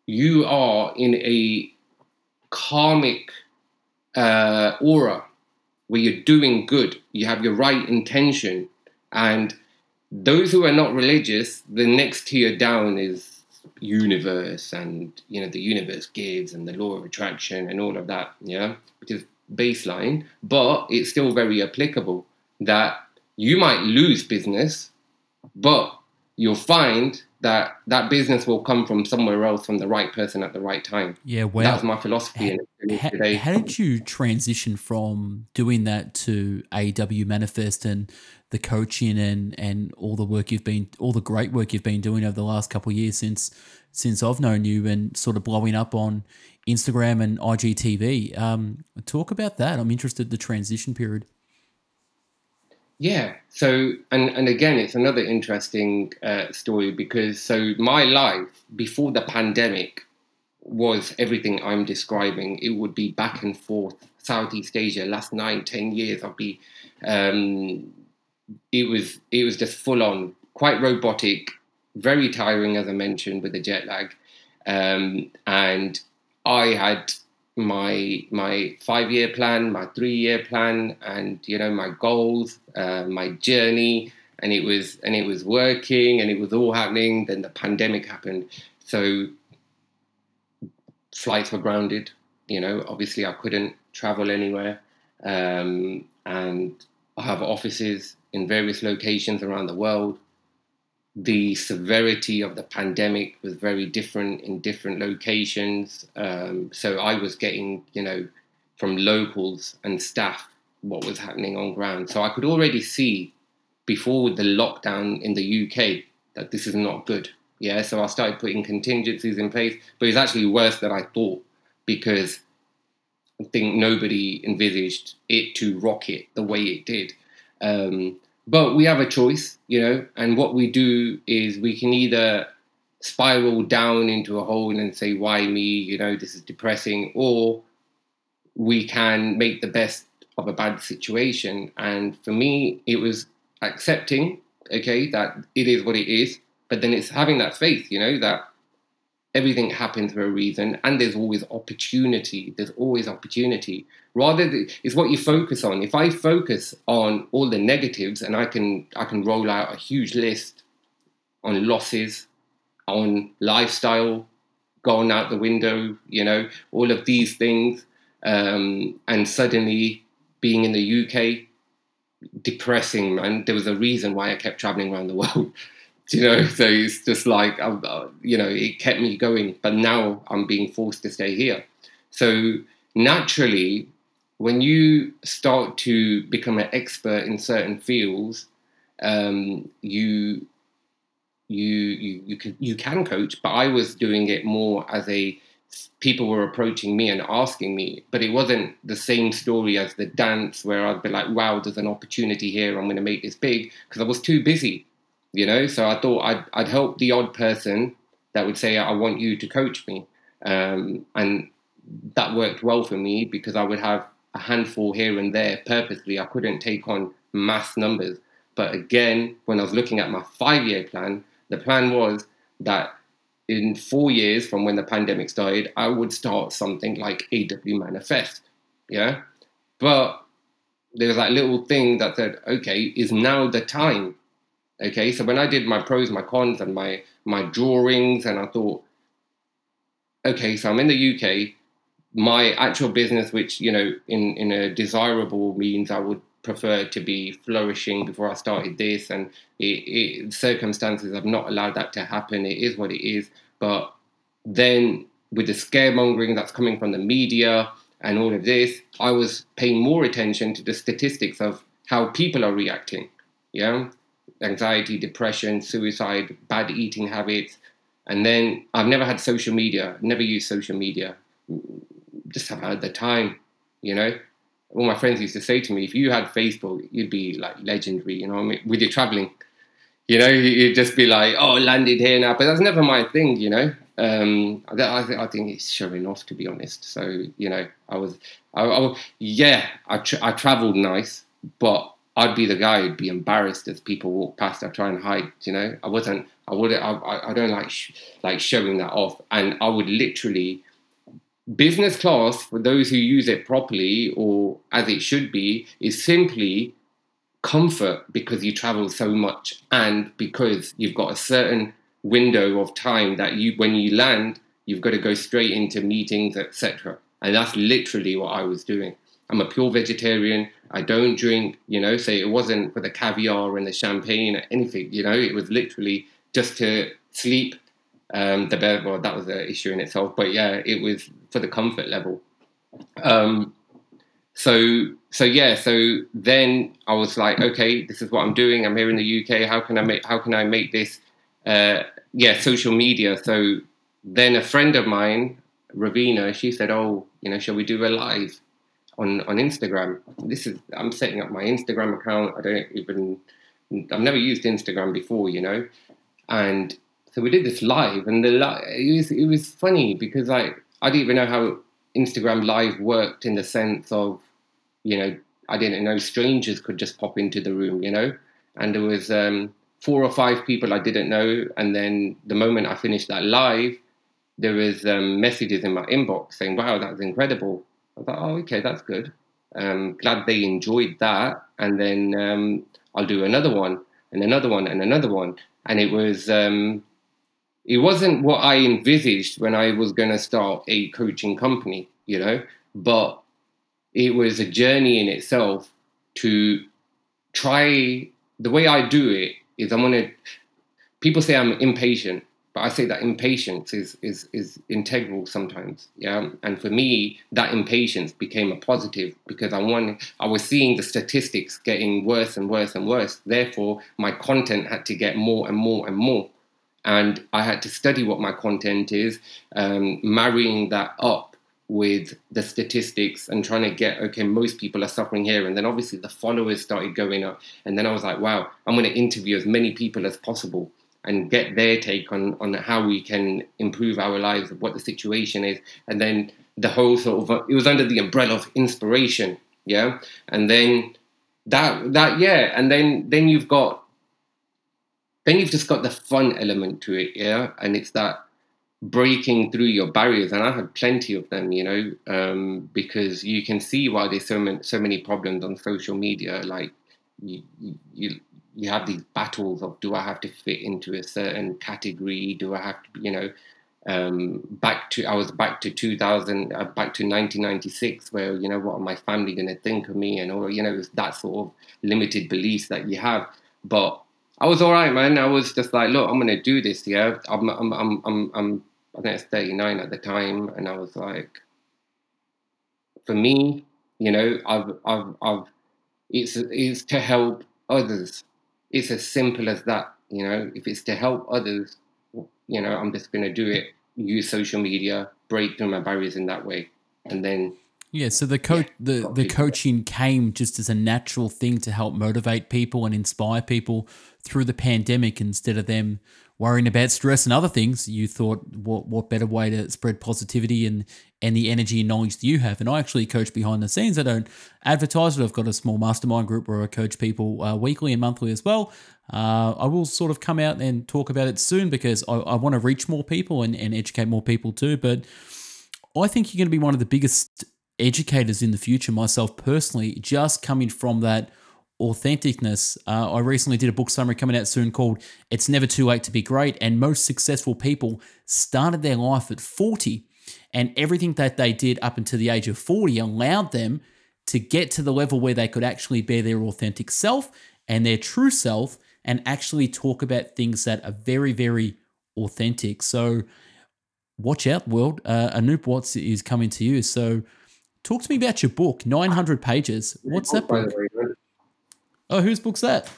you are in a karmic uh, aura where you're doing good, you have your right intention, and those who are not religious, the next tier down is universe, and you know the universe gives, and the law of attraction, and all of that, yeah, which is baseline, but it's still very applicable. That you might lose business, but you'll find that that business will come from somewhere else from the right person at the right time. Yeah, well, was my philosophy How, today. how did you transition from doing that to AW Manifest and the coaching and and all the work you've been all the great work you've been doing over the last couple of years since since I've known you and sort of blowing up on Instagram and IGTV. Um, talk about that. I'm interested the transition period. Yeah. So, and and again, it's another interesting uh, story because so my life before the pandemic was everything I'm describing. It would be back and forth Southeast Asia. Last nine, ten years, I'd be. Um, it was it was just full on, quite robotic, very tiring, as I mentioned, with the jet lag, um, and I had my my five year plan, my three year plan, and you know my goals, uh, my journey, and it was and it was working, and it was all happening. Then the pandemic happened, so flights were grounded. You know, obviously I couldn't travel anywhere, um, and I have offices in various locations around the world. The severity of the pandemic was very different in different locations. Um, so I was getting, you know, from locals and staff what was happening on ground. So I could already see before the lockdown in the UK that this is not good. Yeah, so I started putting contingencies in place, but it's actually worse than I thought because I think nobody envisaged it to rocket the way it did. Um, but we have a choice, you know, and what we do is we can either spiral down into a hole and say, why me, you know, this is depressing, or we can make the best of a bad situation. And for me, it was accepting, okay, that it is what it is, but then it's having that faith, you know, that everything happens for a reason and there's always opportunity there's always opportunity. Rather th- it's what you focus on. If i focus on all the negatives and i can i can roll out a huge list on losses on lifestyle going out the window you know all of these things um, and suddenly being in the uk depressing man. There was a reason why i kept traveling around the world <laughs> <laughs> you know so it's just like uh, you know it kept me going but now i'm being forced to stay here. So naturally when you start to become an expert in certain fields um, you you you you can you can coach but i was doing it more as a people were approaching me and asking me but it wasn't the same story as the dance where i'd be like wow there's an opportunity here. I'm going to make this big because i was too busy you know? So i thought i'd, I'd help the odd person that would say i want you to coach me. Um, and that worked well for me because i would have a handful here and there purposely. I couldn't take on mass numbers. But again when i was looking at my five year plan the plan was that in four years from when the pandemic started i would start something like aw manifest yeah? But there was that little thing that said okay is now the time Okay, so when I did my pros, my cons, and my my drawings, and I thought, okay, so I'm in the UK. My actual business, which you know, in in a desirable means, I would prefer to be flourishing before I started this, and it, it, circumstances have not allowed that to happen. It is what it is. But then, with the scaremongering that's coming from the media and all of this, I was paying more attention to the statistics of how people are reacting. Yeah, anxiety, depression, suicide, bad eating habits. And then I've never had social media, never used social media, just haven't had the time, you know. All my friends used to say to me, if you had Facebook, you'd be like legendary, you know, I mean, with your traveling. You know, you'd just be like, oh, landed here now. But that's never my thing, you know. Um, I, I, I think it's showing off, to be honest. So, you know, I was, I, I yeah, I, tra- I traveled nice, but I'd be the guy who'd be embarrassed as people walk past. I try and hide, you know. I wasn't. I wouldn't. I, I don't like sh- like showing that off, and I would literally business class, for those who use it properly or as it should be, is simply comfort because you travel so much and because you've got a certain window of time that you when you land you've got to go straight into meetings etc and that's literally what i was doing i'm a pure vegetarian i don't drink you know so it wasn't for the caviar and the champagne or anything you know it was literally just to sleep um, the bed, well, that was an issue in itself, but yeah, it was for the comfort level. Um, so, so yeah, so then I was like, okay, this is what I'm doing. I'm here in the UK. How can I make? How can I make this? Uh, yeah, social media. So then a friend of mine, Ravina, she said, oh, you know, shall we do a live on on Instagram? This is I'm setting up my Instagram account. I don't even. I've never used Instagram before, you know, and so we did this live, and the li- it was it was funny because like I didn't even know how Instagram Live worked in the sense of, you know, I didn't know strangers could just pop into the room, you know, and there was um, four or five people I didn't know, and then the moment I finished that live, there was um, messages in my inbox saying, "Wow, that was incredible." I thought, "Oh, okay, that's good." Um, glad they enjoyed that, and then um, I'll do another one and another one and another one, and it was um, it wasn't what I envisaged when I was going to start a coaching company, you know, but it was a journey in itself to try the way I do it is I'm gonna people say I'm impatient, but I say that impatience is is is integral sometimes. Yeah. And for me, that impatience became a positive because I wanted I was seeing the statistics getting worse and worse and worse. Therefore, my content had to get more and more and more and I had to study what my content is, um, marrying that up with the statistics and trying to get okay most people are suffering here and then obviously the followers started going up and then i was like wow i'm going to interview as many people as possible and get their take on on how we can improve our lives what the situation is and then the whole sort of it was under the umbrella of inspiration yeah and then that that yeah and then then you've got then you've just got the fun element to it, yeah, and it's that breaking through your barriers, and I had plenty of them, you know, um, because you can see why there's so many so many problems on social media. Like you, you you have these battles of do I have to fit into a certain category? Do I have to, you know, um, back to I was back to 2000, uh, back to 1996, where you know what are my family going to think of me, and all you know that sort of limited beliefs that you have, but I was all right, man. I was just like, look, I'm gonna do this. Yeah, I'm, I'm, I'm, I'm, I'm I think I was 39 at the time, and I was like, for me, you know, I've, I've, I've, it's, it's to help others. It's as simple as that. You know, if it's to help others, you know, I'm just gonna do it. Use social media, break through my barriers in that way, and then yeah, so the coach yeah, the, the coaching came just as a natural thing to help motivate people and inspire people through the pandemic instead of them worrying about stress and other things. You thought what what better way to spread positivity and and the energy and knowledge that you have. And I actually coach behind the scenes. I don't advertise it. I've got a small mastermind group where I coach people uh, weekly and monthly as well. Uh, I will sort of come out and talk about it soon because I, I want to reach more people and, and educate more people too. But I think you're going to be one of the biggest educators in the future, myself personally, just coming from that authenticness. Uh, I recently did a book summary coming out soon called It's Never Too Late to Be Great. And most successful people started their life at 40, and everything that they did up until the age of 40 allowed them to get to the level where they could actually be their authentic self and their true self and actually talk about things that are very, very authentic. So, watch out, world. Uh, Anoop Watts is coming to you. So, Talk to me about your book, 900 pages. What's that book? Oh, whose book's that?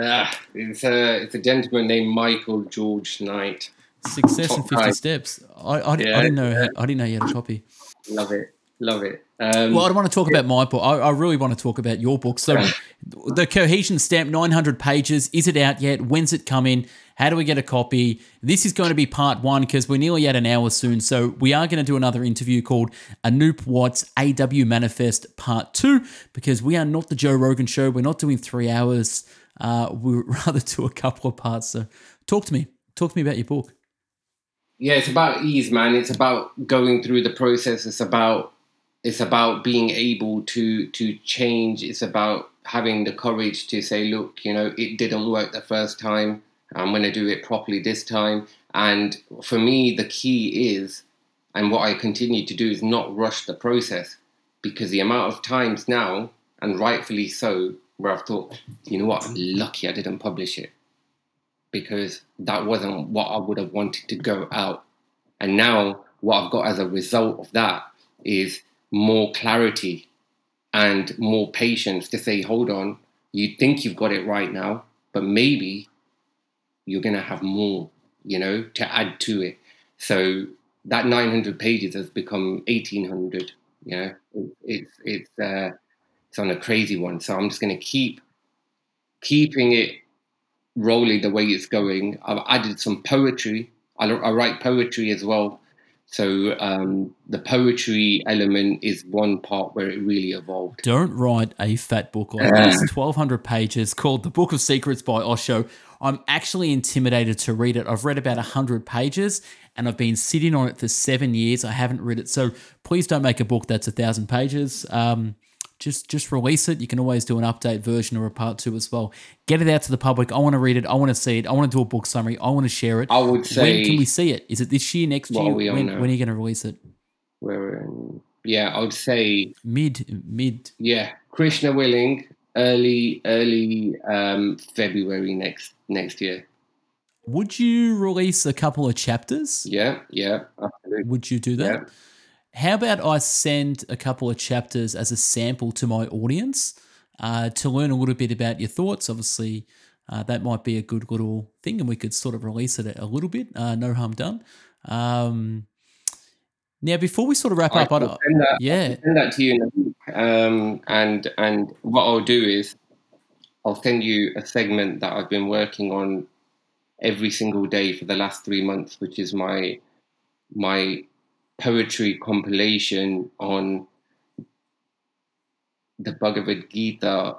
Ah, it's a it's a gentleman named Michael George Knight. Success Top in 50 Knight. Steps. I, I, yeah, I didn't know yeah. I didn't know you had a copy. Love it. Love it. Um, well, I don't want to talk about my book. I, I, really want to talk about your book. So, the Cohesion Stamp, 900 pages. Is it out yet? When's it coming? How do we get a copy? This is going to be part one because we're nearly at an hour soon. So we are going to do another interview called Anoop Watts AW Manifest Part Two because we are not the Joe Rogan Show. We're not doing three hours. Uh, we would <laughs> rather do a couple of parts. So talk to me. Talk to me about your book. yeah, it's about ease, man. It's about going through the process. It's about it's about being able to to change. It's about having the courage to say, look, you know, it didn't work the first time. I'm going to do it properly this time. And for me, the key is, and what I continue to do is not rush the process because the amount of times now, and rightfully so, where I've thought, you know what, I'm lucky I didn't publish it because that wasn't what I would have wanted to go out. And now, what I've got as a result of that is more clarity and more patience to say, hold on, you think you've got it right now, but maybe you're going to have more, you know, to add to it. So that 900 pages has become 1800. You know, it's it's uh, it's on a crazy one. So I'm just going to keep keeping it rolling the way it's going. I've added some poetry. I, I write poetry as well. So um, the poetry element is one part where it really evolved. Don't write a fat book like <laughs> this, 1,200 pages, called The Book of Secrets by Osho. I'm actually intimidated to read it. I've read about 100 pages and I've been sitting on it for seven years. I haven't read it. So please don't make a book that's a 1,000 pages. Um, just just release it. You can always do an update version or a part two as well. Get it out to the public. I want to read it. I want to see it. I want to do a book summary. I want to share it. I would say. When can we see it? Is it this year, next year? When, when, are you going to release it? We're in, yeah, I would say mid mid. Yeah, Krishna willing, early early um, February next next year. Would you release a couple of chapters? Yeah, yeah, absolutely. Would you do that? Yeah. How about I send a couple of chapters as a sample to my audience uh, to learn a little bit about your thoughts? Obviously, uh, that might be a good little thing, and we could sort of release it a little bit. Uh, no harm done. Um, now, before we sort of wrap I up, I send that, yeah, send that to you, um, and and what I'll do is I'll send you a segment that I've been working on every single day for the last three months, which is my my poetry compilation on the Bhagavad Gita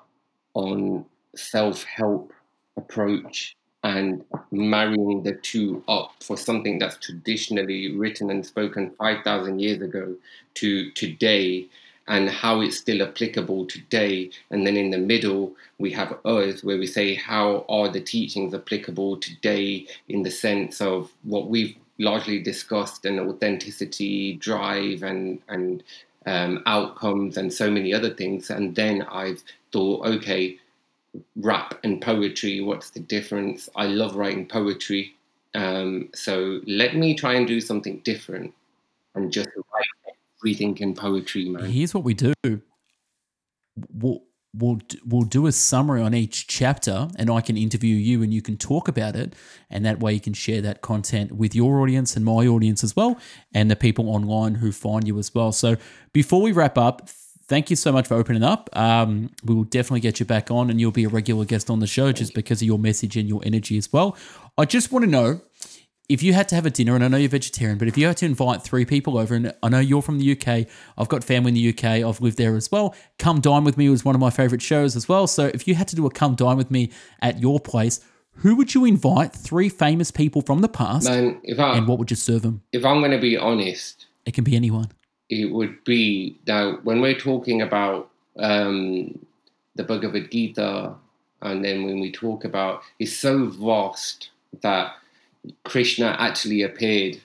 on self help approach and marrying the two up for something that's traditionally written and spoken 5,000 years ago to today and how it's still applicable today. And then in the middle, we have us, where we say, how are the teachings applicable today in the sense of what we've largely discussed and authenticity, drive, and and um, outcomes, and so many other things. And then I've thought, okay, rap and poetry, what's the difference? I love writing poetry, um, so let me try and do something different and just write everything in poetry, man. Here's what we do. We'll, we'll we'll do a summary on each chapter and I can interview you and you can talk about it and that way you can share that content with your audience and my audience as well and the people online who find you as well. So before we wrap up, thank you so much for opening up. Um, we will definitely get you back on and you'll be a regular guest on the show just because of your message and your energy as well. I just want to know if you had to have a dinner, and I know you're vegetarian, but if you had to invite three people over, and I know you're from the UK, I've got family in the UK, I've lived there as well. Come Dine With Me was one of my favorite shows as well. So if you had to do a Come Dine With Me at your place, who would you invite? Three famous people from the past, Man, I, and what would you serve them? If I'm going to be honest, it can be anyone. It would be now when we're talking about um, the Bhagavad Gita, and then when we talk about it's so vast that Krishna actually appeared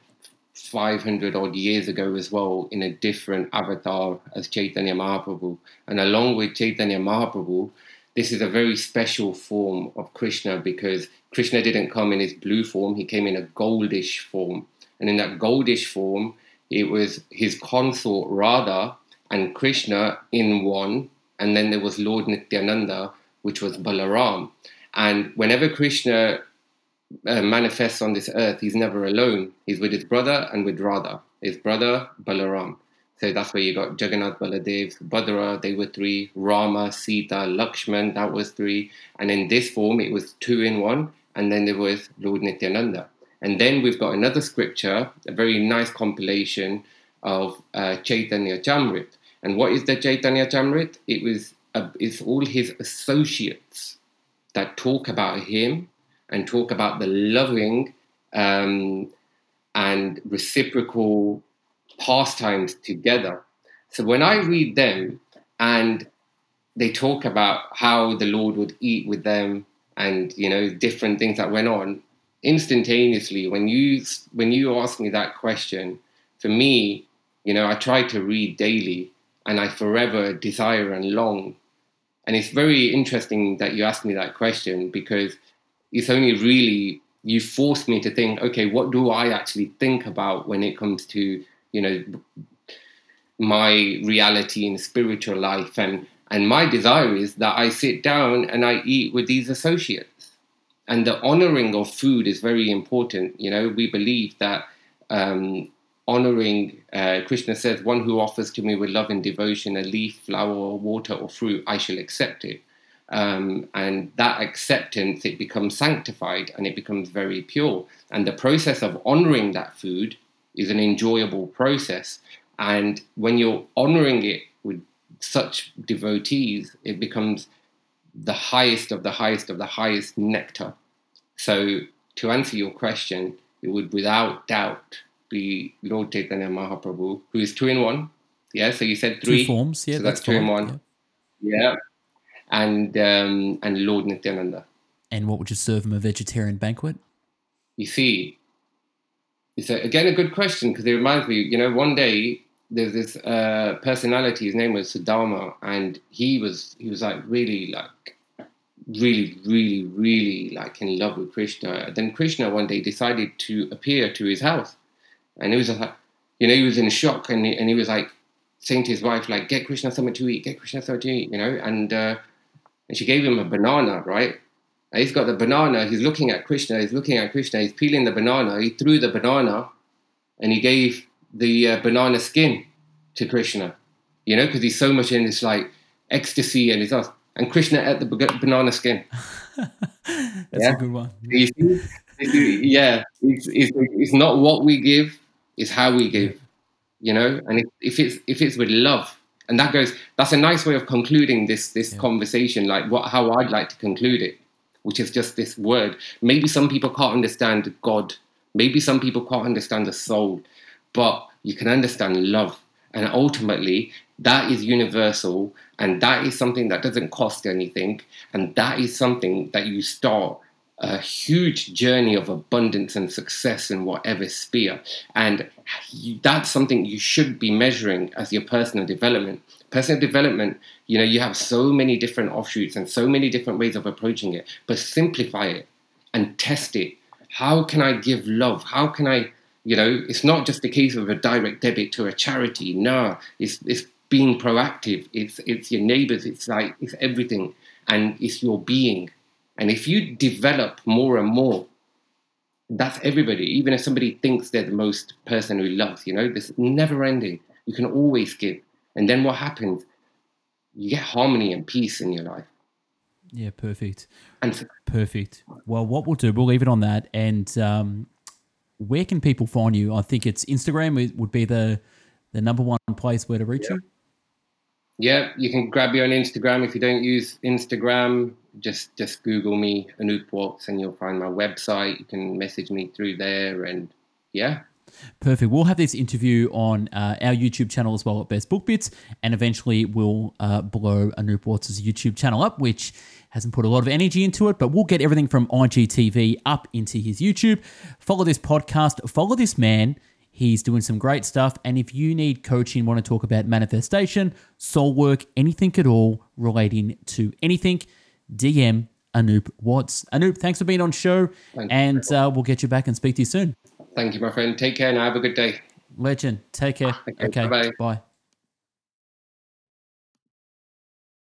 500 odd years ago as well in a different avatar as Chaitanya Mahaprabhu. And along with Chaitanya Mahaprabhu, this is a very special form of Krishna because Krishna didn't come in his blue form, he came in a goldish form. And in that goldish form, it was his consort Radha and Krishna in one. And then there was Lord Nityananda, which was Balaram. And whenever Krishna uh, manifests on this earth, he's never alone. He's with his brother and with Radha, his brother Balaram. So that's where you got Jagannath Baladev, Bhadra, they were three, Rama, Sita, Lakshman, that was three. And in this form, it was two in one. And then there was Lord Nityananda. And then we've got another scripture, a very nice compilation of uh, Chaitanya Charitamrita. And what is the Chaitanya Charitamrita? It was uh, it's all his associates that talk about him and talk about the loving um, and reciprocal pastimes together. So when I read them and they talk about how the Lord would eat with them and you know different things that went on instantaneously when you when you ask me that question for me you know I try to read daily and I forever desire and long and it's very interesting that you asked me that question because it's only really you forced me to think okay what do I actually think about when it comes to you know my reality in spiritual life and and my desire is that I sit down and I eat with these associates. And the honoring of food is very important. You know, we believe that um, honoring, uh, Krishna says, one who offers to me with love and devotion a leaf, flower, or water, or fruit, I shall accept it. Um, and that acceptance, it becomes sanctified and it becomes very pure. And the process of honoring that food is an enjoyable process. And when you're honoring it with such devotees, it becomes the highest of the highest of the highest nectar. So, to answer your question, it would without doubt be Lord Chaitanya Mahaprabhu, who is two in one. Yeah, so you said three Two forms, yeah, so that's, that's, two in one. yeah. Yeah, and um, and Lord Nityananda. And what would you serve him a vegetarian banquet? You see, it's a, again a good question because it reminds me. You know, one day there's this uh, personality. His name was Sudama, and he was he was like really like really really really like in love with Krishna. And Then Krishna one day decided to appear to his house, and he was like, you know, he was in shock, and he, and he was like saying to his wife like, "Get Krishna something to eat, get Krishna something to eat," you know, and uh, and she gave him a banana, right? And he's got the banana. He's looking at Krishna. He's looking at Krishna. He's peeling the banana. He threw the banana, and he gave the uh, banana skin to Krishna, you know, because he's so much in this like ecstasy and his us. And Krishna ate the b- banana skin. <laughs> That's Yeah. a good one. You see? You see? yeah, it's, it's, it's not what we give, it's how we give, you know. And if, if it's if it's with love, and that goes, that's a nice way of concluding this this Yeah. conversation. Like what how I'd like to conclude it, which is just this word. Maybe some people can't understand God. Maybe some people can't understand the soul, but you can understand love. And ultimately, that is universal, and that is something that doesn't cost anything, and that is something that you start a huge journey of abundance and success in whatever sphere. And that's something you should be measuring as your personal development. Personal development, you know, you have so many different offshoots and so many different ways of approaching it, but simplify it and test it. How can I give love? How can I, you know, it's not just a case of a direct debit to a charity. No, it's, it's being proactive. It's, it's your neighbors. It's like, it's everything. And it's your being. And if you develop more and more, that's everybody. Even if somebody thinks they're the most person who loves, you know, this never ending. You can always give. And then what happens? You get harmony and peace in your life. Yeah, perfect. And Perfect. Well, what we'll do, we'll leave it on that. And um, where can people find you? I think it's Instagram it would be the the number one place where to reach you. Yeah, you can grab me on Instagram. If you don't use Instagram, just just Google me, Anoop Watts, and you'll find my website. You can message me through there. And yeah, Perfect. We'll have this interview on uh, our YouTube channel as well at Best Book Bits, and eventually we'll uh, blow Anoop Watts' YouTube channel up, which hasn't put a lot of energy into it, but we'll get everything from IGTV up into his YouTube. Follow this podcast, follow this man. He's doing some great stuff. And if you need coaching, want to talk about manifestation, soul work, anything at all relating to anything, DM Anoop Watts. Anoop, thanks for being on show, Thank and uh, we'll get you back and speak to you soon. thank you, my friend. Take care and have a good day. Legend. Take care. Okay, Okay. Bye.